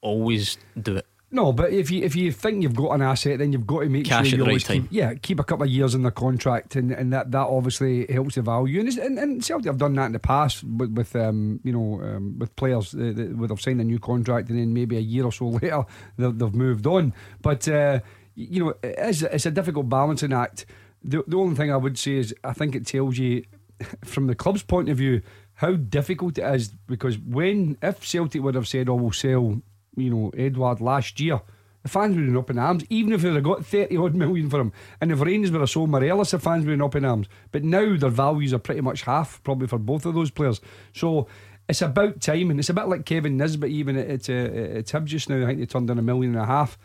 always do it. No, but if you if you think you've got an asset, then you've got to make Cash sure you always right keep, yeah keep a couple of years in the contract, and, and that, that obviously helps the value. And, and, and Celtic have done that in the past with, with um you know um, with players uh, that would have signed a new contract, and then maybe a year or so later they've, they've moved on. But uh, you know it's, it's a difficult balancing act the, the only thing I would say is I think it tells you from the club's point of view how difficult it is because when if Celtic would have said, "Oh, we'll sell," you know, Edouard last year, the fans would have been up in arms, even if they'd got thirty odd million for him. And if Rangers were a sold Morelos, the fans would have been up in arms. But now their values are pretty much half, probably for both of those players. So it's about time, and it's a bit like Kevin Nisbet. Even at, at, uh, at Hibs just now, I think they turned in a million and a half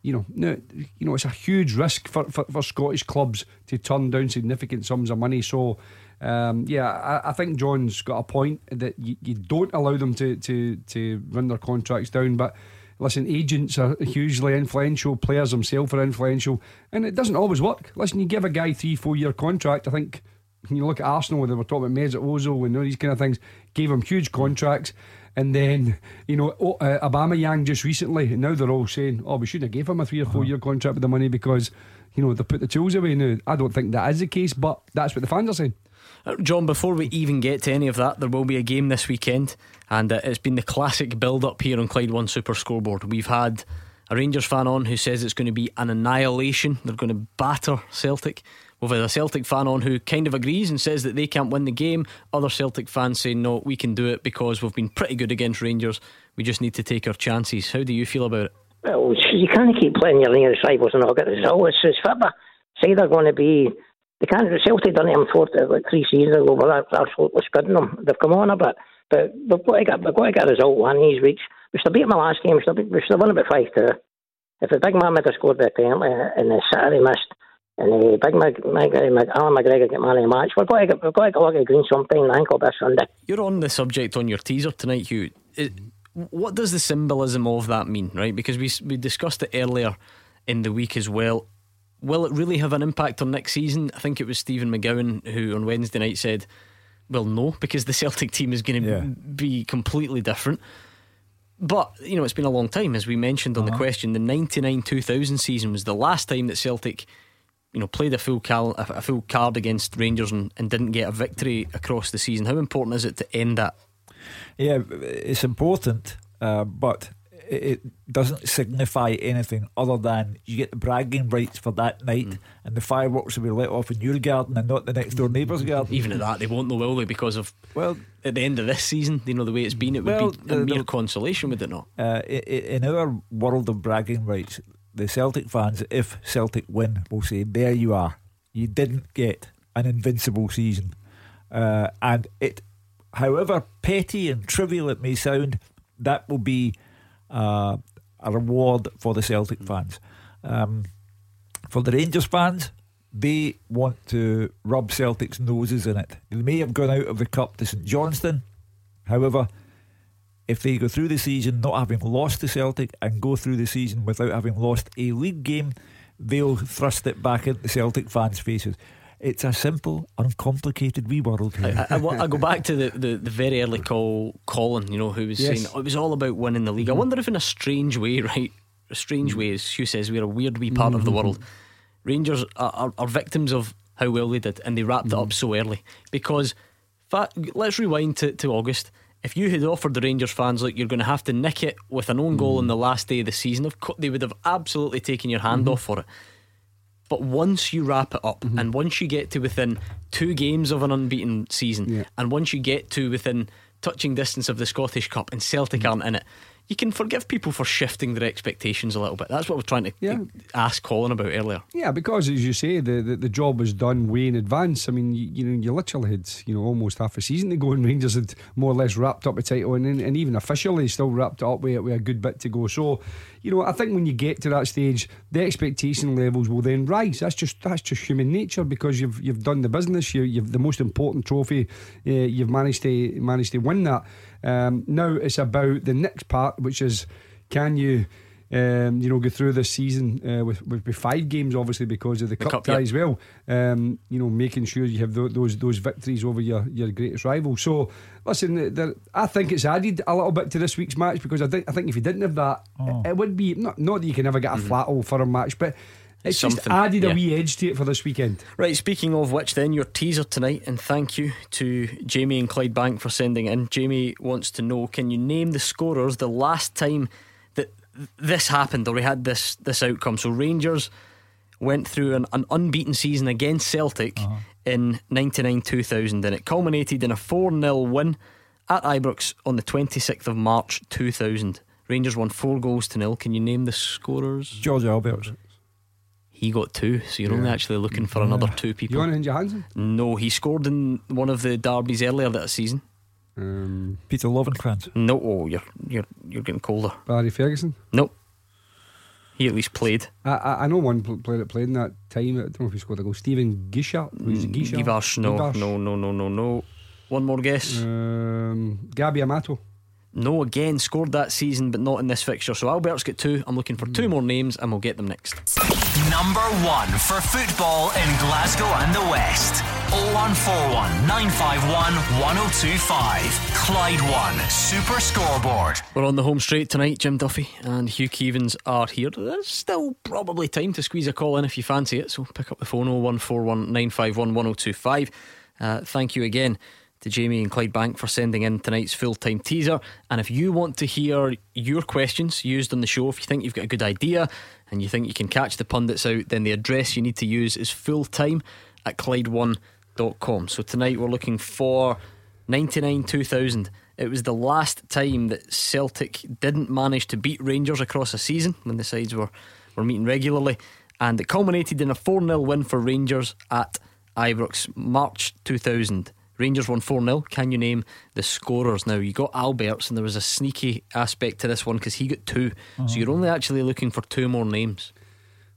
you know, no, you know, it's a huge risk for, for, for, Scottish clubs to turn down significant sums of money. So, um, yeah, I, I, think John's got a point that you, you, don't allow them to, to, to run their contracts down. But listen, agents are hugely influential, players themselves are influential, and it doesn't always work. Listen, you give a guy three, four year contract, I think. When you look at Arsenal, they were talking about Mesut Ozil and all these kind of things, gave him huge contracts. And then, you know, uh, Aubameyang just recently, and now they're all saying, oh, we shouldn't have gave him a three or 4 uh-huh. year contract with the money because, you know, they put the tools away now. I don't think that is the case, but that's what the fans are saying. Uh, John, before we even get to any of that, there will be a game this weekend, and uh, it's been the classic build up here on Clyde One Super Scoreboard. We've had a Rangers fan on who says it's going to be an annihilation. They're going to batter Celtic. We've had a Celtic fan on who kind of agrees and says that they can't win the game. Other Celtic fans say, no, we can do it because we've been pretty good against Rangers. We just need to take our chances. How do you feel about it? Well, you can't keep playing your Rangers rivals and not get the result. It's, it's. Say they're going to be. They can't. Celtic done it in four, like three seasons ago, but that's absolutely scudding them. They've come on a bit. But they've got to get, they've got to get a result one of these weeks. We have beat my last game. We should have, we have won about 5 2. If the big man had scored the penalty and the Saturday missed, and uh, Big Mag, Mag, Allan McGregor get man of the match. We're going to get, we're going to get lucky green sometime. I think this Sunday. You're on the subject on your teaser tonight, Hugh. It, what does the symbolism of that mean, right? Because we we discussed it earlier in the week as well. Will it really have an impact on next season? I think it was Stephen McGowan who on Wednesday night said, "Well, no, because the Celtic team is going to yeah. be completely different." But you know, it's been a long time, as we mentioned on uh-huh. the question. The ninety nine two thousand season was the last time that Celtic you know, played a full cal- a full card against Rangers and, and didn't get a victory across the season. How important is it to end that? Yeah, it's important, uh, but it doesn't signify anything other than you get the bragging rights for that night, mm. and the fireworks will be let off in your garden and not the next door neighbour's garden. Even at that, they won't know, will they? Because of well, at the end of this season, you know the way it's been, it would be a mere the, consolation, would it not? Uh, in our world of bragging rights, the Celtic fans, if Celtic win, will say, There you are. You didn't get an invincible season. Uh, and it, however petty and trivial it may sound, that will be uh, a reward for the Celtic fans. Um, for the Rangers fans, they want to rub Celtic's noses in it. They may have gone out of the cup to St Johnstone. However, if they go through the season not having lost to Celtic and go through the season without having lost a league game, they'll thrust it back into the Celtic fans' faces. It's a simple, uncomplicated wee world. I, I, I, go back to the, the, the, very early call, Colin, you know, who was yes. saying oh, it was all about winning the league. Mm-hmm. I wonder if, in a strange way, right, a strange mm-hmm. way, as Hugh says, we're a weird wee part mm-hmm. of the mm-hmm. world. Rangers are, are, are, victims of how well they did, and they wrapped it up mm-hmm. so early. Because, let's rewind to, to August if you had offered the Rangers fans like you're going to have to nick it with an own goal mm. in the last day of the season, of course they would have absolutely taken your hand mm-hmm. off for it. But once you wrap it up, mm-hmm. and once you get to within two games of an unbeaten season, yeah. and once you get to within touching distance of the Scottish Cup, and Celtic mm-hmm. aren't in it, you can forgive people for shifting their expectations a little bit. That's what we're trying to yeah. ask Colin about earlier. Yeah, because as you say, the, the, the job was done way in advance. I mean, you, you, know, you literally had you know almost half a season to go, and Rangers had more or less wrapped up the title, and, and even officially still wrapped it up with, with a good bit to go. So, you know, I think when you get to that stage, the expectation levels will then rise. That's just that's just human nature because you've you've done the business. You, you've the most important trophy. Uh, you've managed to managed to win that. Um, now it's about the next part, which is can you. Um, you know, go through this season uh, with, with, with five games, obviously because of the, the cup, cup tie as well. Um, you know, making sure you have th- those those victories over your, your greatest rival. So, listen, I think it's added a little bit to this week's match because I think I think if you didn't have that, oh. it, it, would be not not that you can never get a mm-hmm. flat old firm match, but it's Something, just added yeah. a wee edge to it for this weekend. Right, speaking of which, then, your teaser tonight, and thank you to Jamie and Clydebank for sending in. Jamie wants to know can you name the scorers the last time that this happened or we had this, this outcome? So, Rangers went through an, an unbeaten season against Celtic uh-huh. in 99 2000, and it culminated in a 4 0 win at Ibrox on the 26th of March 2000. Rangers won four goals to nil. Can you name the scorers? George Albertz. He got two, so you're yeah. only actually looking for another two people. Johan Johansson? No, he scored in one of the derbies earlier that season. Um, Peter Lovenkrands? No, oh, you're you're you're getting colder. Barry Ferguson? No. He at least played. I, I, I know one player that played in that time. I don't know if he scored a goal. Stephen Guivarc'h. Guivarc'h? No, no, no, no, no, no. One more guess. Um, Gabby Amato. No, again, scored that season, but not in this fixture. So Albertz got two. I'm looking for two more names, and we'll get them next. Number one for football in Glasgow and the West. 0141 951 1025. Clyde One Super Scoreboard. We're on the home straight tonight. Jim Duffy and Hugh Keevins are here. There's still probably time to squeeze a call in if you fancy it. So pick up the phone 0141 951 1025. Uh, thank you again to Jamie and Clydebank for sending in tonight's full time teaser. And if you want to hear your questions used on the show, if you think you've got a good idea and you think you can catch the pundits out, then the address you need to use is fulltime at Clyde1.com. So tonight we're looking for 99 2000. It was the last time that Celtic didn't manage to beat Rangers across a season when the sides were, were meeting regularly. And it culminated in a 4 0 win for Rangers at Ibrox, March 2000. Rangers won 4 0. Can you name the scorers? Now, you got Albertz, and there was a sneaky aspect to this one because he got 2 uh-huh. So you're only actually looking for two more names.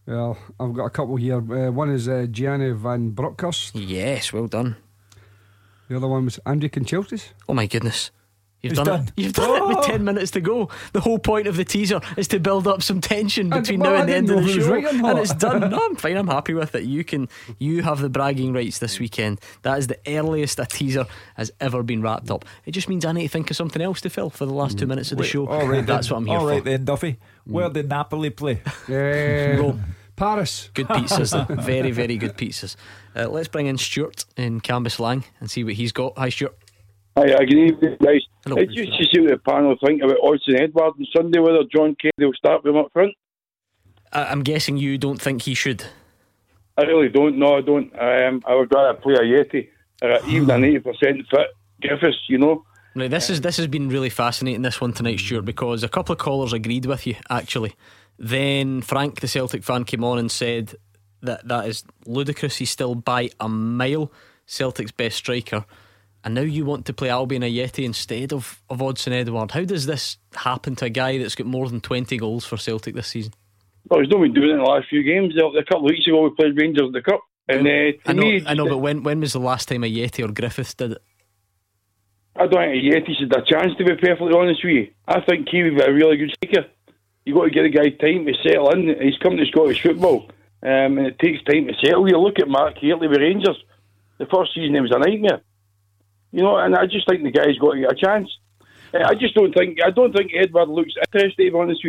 Well, I've got a couple here. Uh, one is uh, Gianni Van Bronckhorst. Yes, well done. The other one was Andy Kanchelskis. Oh my goodness. You've done, done, it. You've done oh. it with ten minutes to go. The whole point of the teaser is to build up some tension between well, now and the end of the show, right and it's done. No, I'm fine. I'm happy with it. You can, you have the bragging rights this weekend. That is the earliest a teaser has ever been wrapped up. It just means I need to think of something else to fill for the last two mm. minutes of the Wait, show. All right, that's what I'm here all for. All right then, Duffy. Where mm. did Napoli play? Uh, yeah. Paris. Good pizzas, very, very good pizzas. Uh, let's bring in Stuart in Cambuslang and see what he's got. Hi, Stuart. Hi, uh, good evening, guys. It's just to see what the panel think about Odsonne Edouard on Sunday, whether John Kennedy will start with him up front. I'm guessing you don't think he should. I really don't. No, I don't. Um, I would rather play Ajeti, uh, even an eighty percent fit Griffiths. You know. Right, this is this has been really fascinating. This one tonight, Stuart, because a couple of callers agreed with you. Actually, then Frank, the Celtic fan, came on and said that that is ludicrous. He's still by a mile Celtic's best striker and now you want to play Albian Ajeti instead of, of Odsonne Edouard. How does this happen to a guy that's got more than 20 goals for Celtic this season? Well, he's not been doing it in the last few games. A couple of weeks ago, we played Rangers in the Cup. And uh, I know, me, I know, but when when was the last time Ajeti or Griffiths did it? I don't think Ajeti should have a chance, to be perfectly honest with you. I think he would be a really good striker. you got to give the guy time to settle in. He's come to Scottish football. um, and it takes time to settle. You look at Mark Hateley with Rangers. The first season, he was a nightmare. You know, and I just think the guy's got to get a chance. Uh, I just don't think I don't think Edouard looks interested. To honest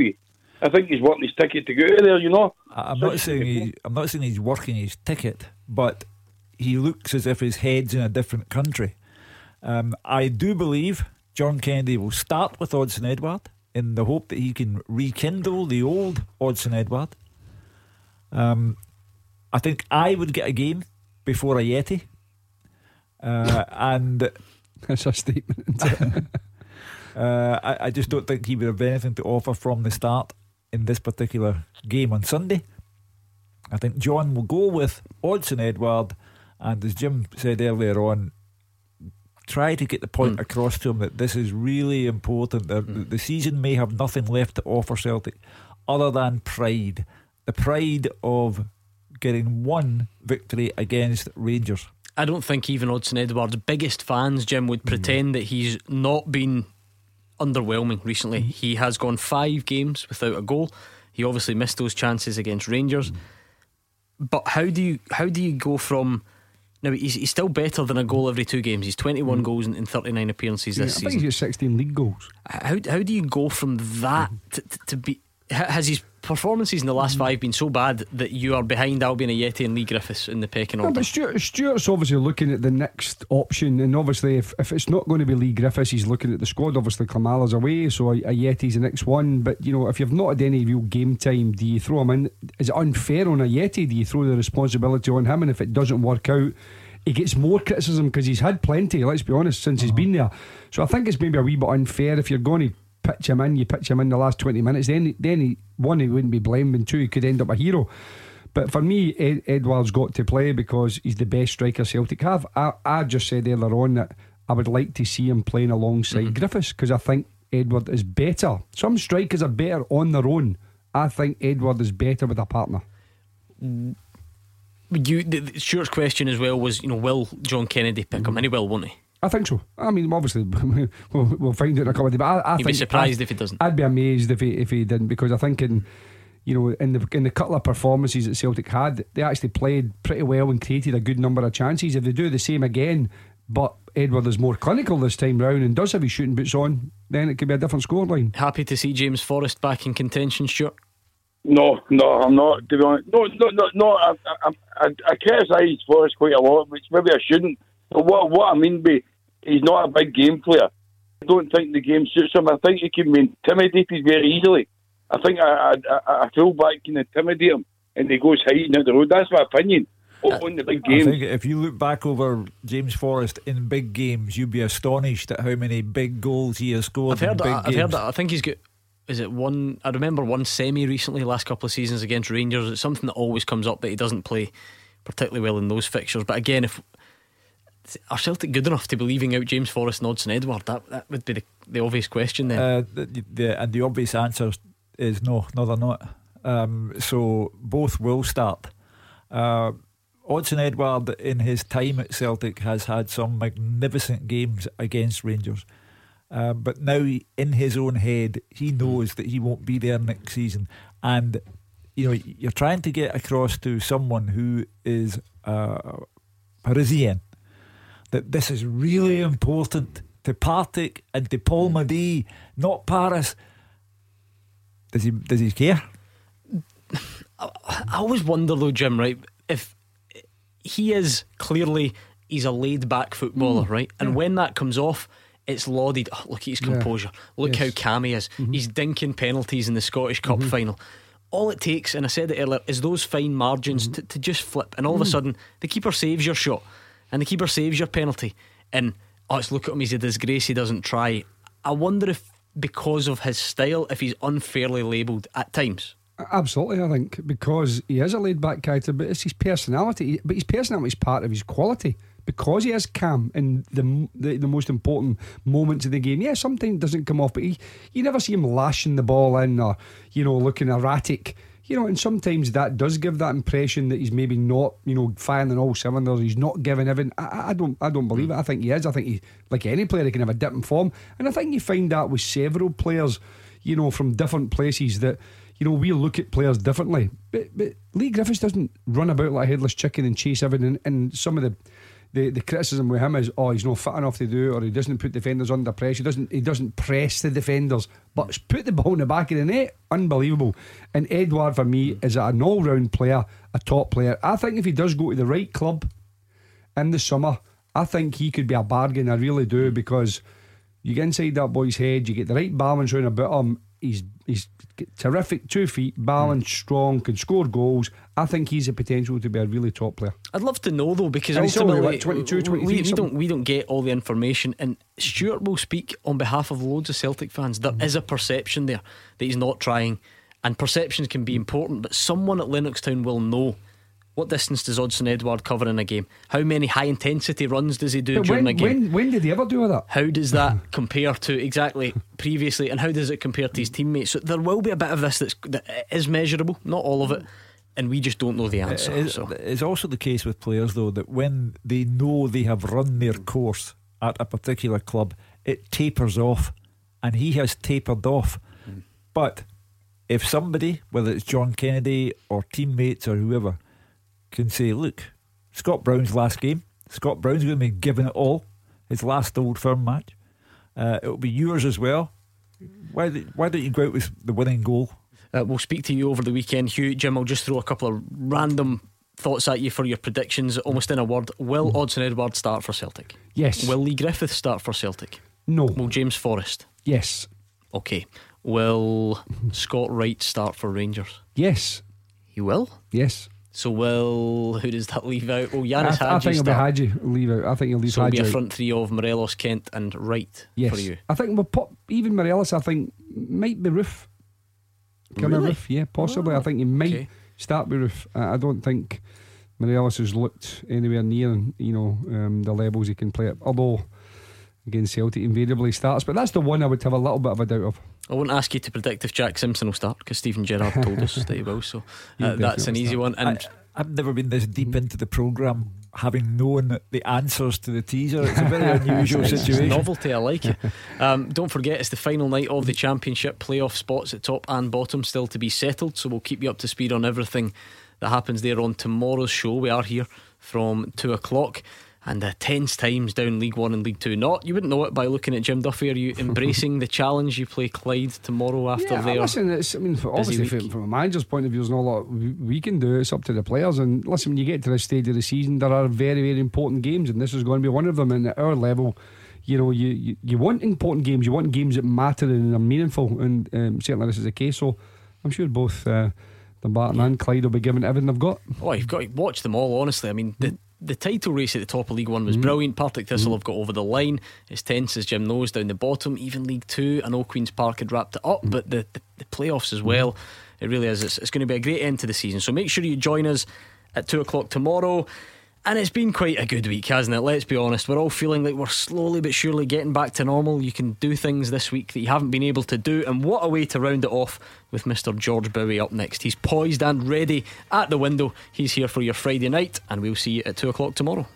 I think he's wanting his ticket to go out there. You know, I'm not saying he, I'm not saying he's working his ticket, but he looks as if his head's in a different country. Um, I do believe John Kennedy will start with Odsonne Edouard in the hope that he can rekindle the old Odsonne Edouard. Um, I think I would get a game before Ajeti, uh, and that's a statement. uh, I, I just don't think he would have anything to offer from the start in this particular game on Sunday. I think John will go with Odsonne Edouard, and as Jim said earlier on, try to get the point across to him that this is really important. The, the season may have nothing left to offer Celtic other than pride. The pride of getting one victory against Rangers. I don't think even Odsonne Edouard's biggest fans, Jim, would mm-hmm. pretend that he's not been underwhelming recently. Mm-hmm. He has gone five games without a goal. He obviously missed those chances against Rangers. Mm-hmm. But how do you how do you go from now he's, he's still better than a goal every two games. He's 21 goals in, in 39 appearances Yeah, I this think season. he's got 16 league goals. How how do you go from that to, to, to be? Has his performances in the last mm. five been so bad that you are behind Albian Ajeti and Leigh Griffiths in the pecking No, order? but Stuart, Stuart's obviously looking at the next option, and obviously, if, if it's not going to be Leigh Griffiths, he's looking at the squad. Obviously, Klimala's away, so a, Ajeti's the next one. But you know, if you've not had any real game time, do you throw him in? Is it unfair on Ajeti? Do you throw the responsibility on him? And if it doesn't work out, he gets more criticism because he's had plenty. Let's be honest, since he's uh-huh. been there. So I think it's maybe a wee bit unfair if you're going to pitch him in. You pitch him in the last twenty minutes, then then he, one he wouldn't be blamed, and two he could end up a hero. But for me, Ed, Edouard's got to play because he's the best striker Celtic have. I, I just said earlier on that I would like to see him playing alongside mm-hmm. Griffiths because I think Edouard is better. Some strikers are better on their own. I think Edouard is better with a partner. Mm. You, the, the, Stuart's question as well was, you know, will John Kennedy pick him? Mm-hmm. And he will, won't he? I think so. I mean, obviously, we'll, we'll find out in a couple of days. But I, I You'd be think surprised I- if he doesn't. I'd be amazed if he if he didn't because I think in you know in the in the couple of performances that Celtic had, they actually played pretty well and created a good number of chances. If they do the same again, but Edouard is more clinical this time round and does have his shooting boots on, then it could be a different scoreline. Happy to see James Forrest back in contention, Stuart. No, no, I'm not. To be honest, no, no, no, no. I, I, I, I criticise Forrest quite a lot, which maybe I shouldn't. But what what I mean by he's not a big game player. I don't think the game suits him. I think he can be intimidated very easily. I think a, a, a fullback can intimidate him, and he goes hiding out the road. That's my opinion on the big I games. think if you look back over James Forrest in big games, you'd be astonished at how many big goals he has scored I've heard in that. big I've games. heard that. I think he's got. Is it one? I remember one semi recently, last couple of seasons against Rangers. It's something that always comes up that he doesn't play particularly well in those fixtures. But again, if are Celtic good enough to be leaving out James Forrest and Edouard? That that would be the, the obvious question then. Uh, the, the, and the obvious answer is no, no, they're not. Um, so both will start. Uh, Odsonne Edouard, in his time at Celtic, has had some magnificent games against Rangers. Uh, but now, he- in his own head, he knows that he won't be there next season. And, you know, you're trying to get across to someone who is uh, Parisian that this is really important to Partick and to Paul Madee, not Paris. Does he? Does he care? I always wonder though, Jim. Right, if he is clearly he's a laid back footballer, Mm, right, and when that comes off. It's lauded. Oh, look at his Yeah. composure. Look Yes. how calm he is. He's dinking penalties in the Scottish Cup final. All it takes, and I said it earlier, is those fine margins to, to just flip. And all of a Mm. sudden, the keeper saves your shot, and the keeper saves your penalty. And oh, it's look at him, he's a disgrace. He doesn't try. I wonder if because of his style, if he's unfairly labelled at times. Absolutely, I think because he is a laid back character, but it's his personality. But his personality is part of his quality because he is calm in the the, the most important moments of the game. Yeah, sometimes doesn't come off, but he you never see him lashing the ball in or you know looking erratic. You know, and sometimes that does give that impression that he's maybe not, you know, firing all cylinders. He's not giving everything. I- I, don't, I don't believe it. I think he is. I think he, like any player, he can have a dip in form, and I think you find that with several players, you know, from different places that you know, we look at players differently. But, but Leigh Griffiths doesn't run about like a headless chicken and chase everything. And some of the, the, the criticism with him is, oh, he's not fit enough to do or he doesn't put defenders under pressure. He doesn't he doesn't press the defenders, but put the ball in the back of the net. Unbelievable. And Edouard for me is an all round player, a top player. I think if he does go to the right club in the summer, I think he could be a bargain. I really do because you get inside that boy's head, you get the right balance round about him. He's he's terrific, two feet, balanced, hmm. strong, can score goals. I think he's a potential to be a really top player. I'd love to know though, because And ultimately what, 22, 23, we, we don't we don't get all the information. And Stuart will speak on behalf of loads of Celtic fans. There hmm. is a perception there that he's not trying, and perceptions can be hmm. important. But someone at Lennoxtown will know. What distance does Odsonne Edouard cover in a game? How many high intensity runs does he do But during when, a game? when when did he ever do that? How does that compare to exactly previously, and how does it compare to his teammates? So there will be a bit of this that's, that is measurable, not all of it, and we just don't know the answer. It is- so. It's also the case with players, though, that when they know they have run their course at a particular club, it tapers off, and he has tapered off. Mm. But if somebody, whether it's John Kennedy or teammates or whoever, can say, look, Scott Brown's last game, Scott Brown's going to be giving it all, his last old firm match, uh, it'll be yours as well. Why, why don't you go out with the winning goal? Uh, we'll speak to you over the weekend, Hugh. Jim, I'll just throw a couple of random thoughts at you for your predictions. Almost in a word, will Odsonne Edouard start for Celtic? Yes. Will Leigh Griffiths start for Celtic? No. Will James Forrest? Yes. Okay. Will Scott Wright start for Rangers? Yes. He will? Yes. So will who does that leave out? Oh, Ianis I, I Hagi think it'll be. Hagi leave out. I think he'll leave So it'll be a front three of Morelos, Kent, and Wright Yes. for you. I think we'll put even Morelos. I think might be Roofe. Come Really? Roofe, yeah, possibly. I think he might okay. start with Roofe. I I don't think Morelos has looked anywhere near you know um, the levels he can play at. Although against Celtic invariably starts, but that's the one I would have a little bit of a doubt of. I won't ask you to predict if Jack Simpson will start because Steven Gerrard told us that he will. So uh, that's an easy one. And I, I've never been this deep into the programme having known the answers to the teaser. It's a very unusual situation. novelty, I like it. Um, don't forget, it's the final night of the championship. Playoff spots at top and bottom still to be settled. So we'll keep you up to speed on everything that happens there on tomorrow's show. We are here from two o'clock. And uh, tense times down League One and League Two. Not you wouldn't know it by looking at Jim Duffy. Are you embracing the challenge? You play Clyde tomorrow after yeah, their listen, it's, I mean, for, obviously from, from a manager's point of view, there's not a lot we, can do. It's up to the players. And listen, when you get to this stage of the season, there are very, very important games, and this is going to be one of them. And at our level, you know, you, you, you want important games. You want games that matter and are meaningful, and um, certainly this is the case. So I'm sure both uh, Dumbarton and Clyde will be given everything they've got. Oh, you've got to watch them all, honestly. I mean, the, the title race at the top of League One was mm-hmm. brilliant. Partick Thistle mm-hmm. have got over the line. It's tense, as Jim knows, down the bottom. Even League Two, I know Queen's Park had wrapped it up, mm-hmm. but the, the, the playoffs as well. It really is. It's, it's going to be a great end to the season. So make sure you join us at 2 o'clock tomorrow. And it's been quite a good week, hasn't it? Let's be honest. We're all feeling like we're slowly but surely getting back to normal. You can do things this week that you haven't been able to do. And what a way to round it off with Mr. George Bowie up next. He's poised and ready at the window. He's here for your Friday night, and we'll see you at 2 o'clock tomorrow.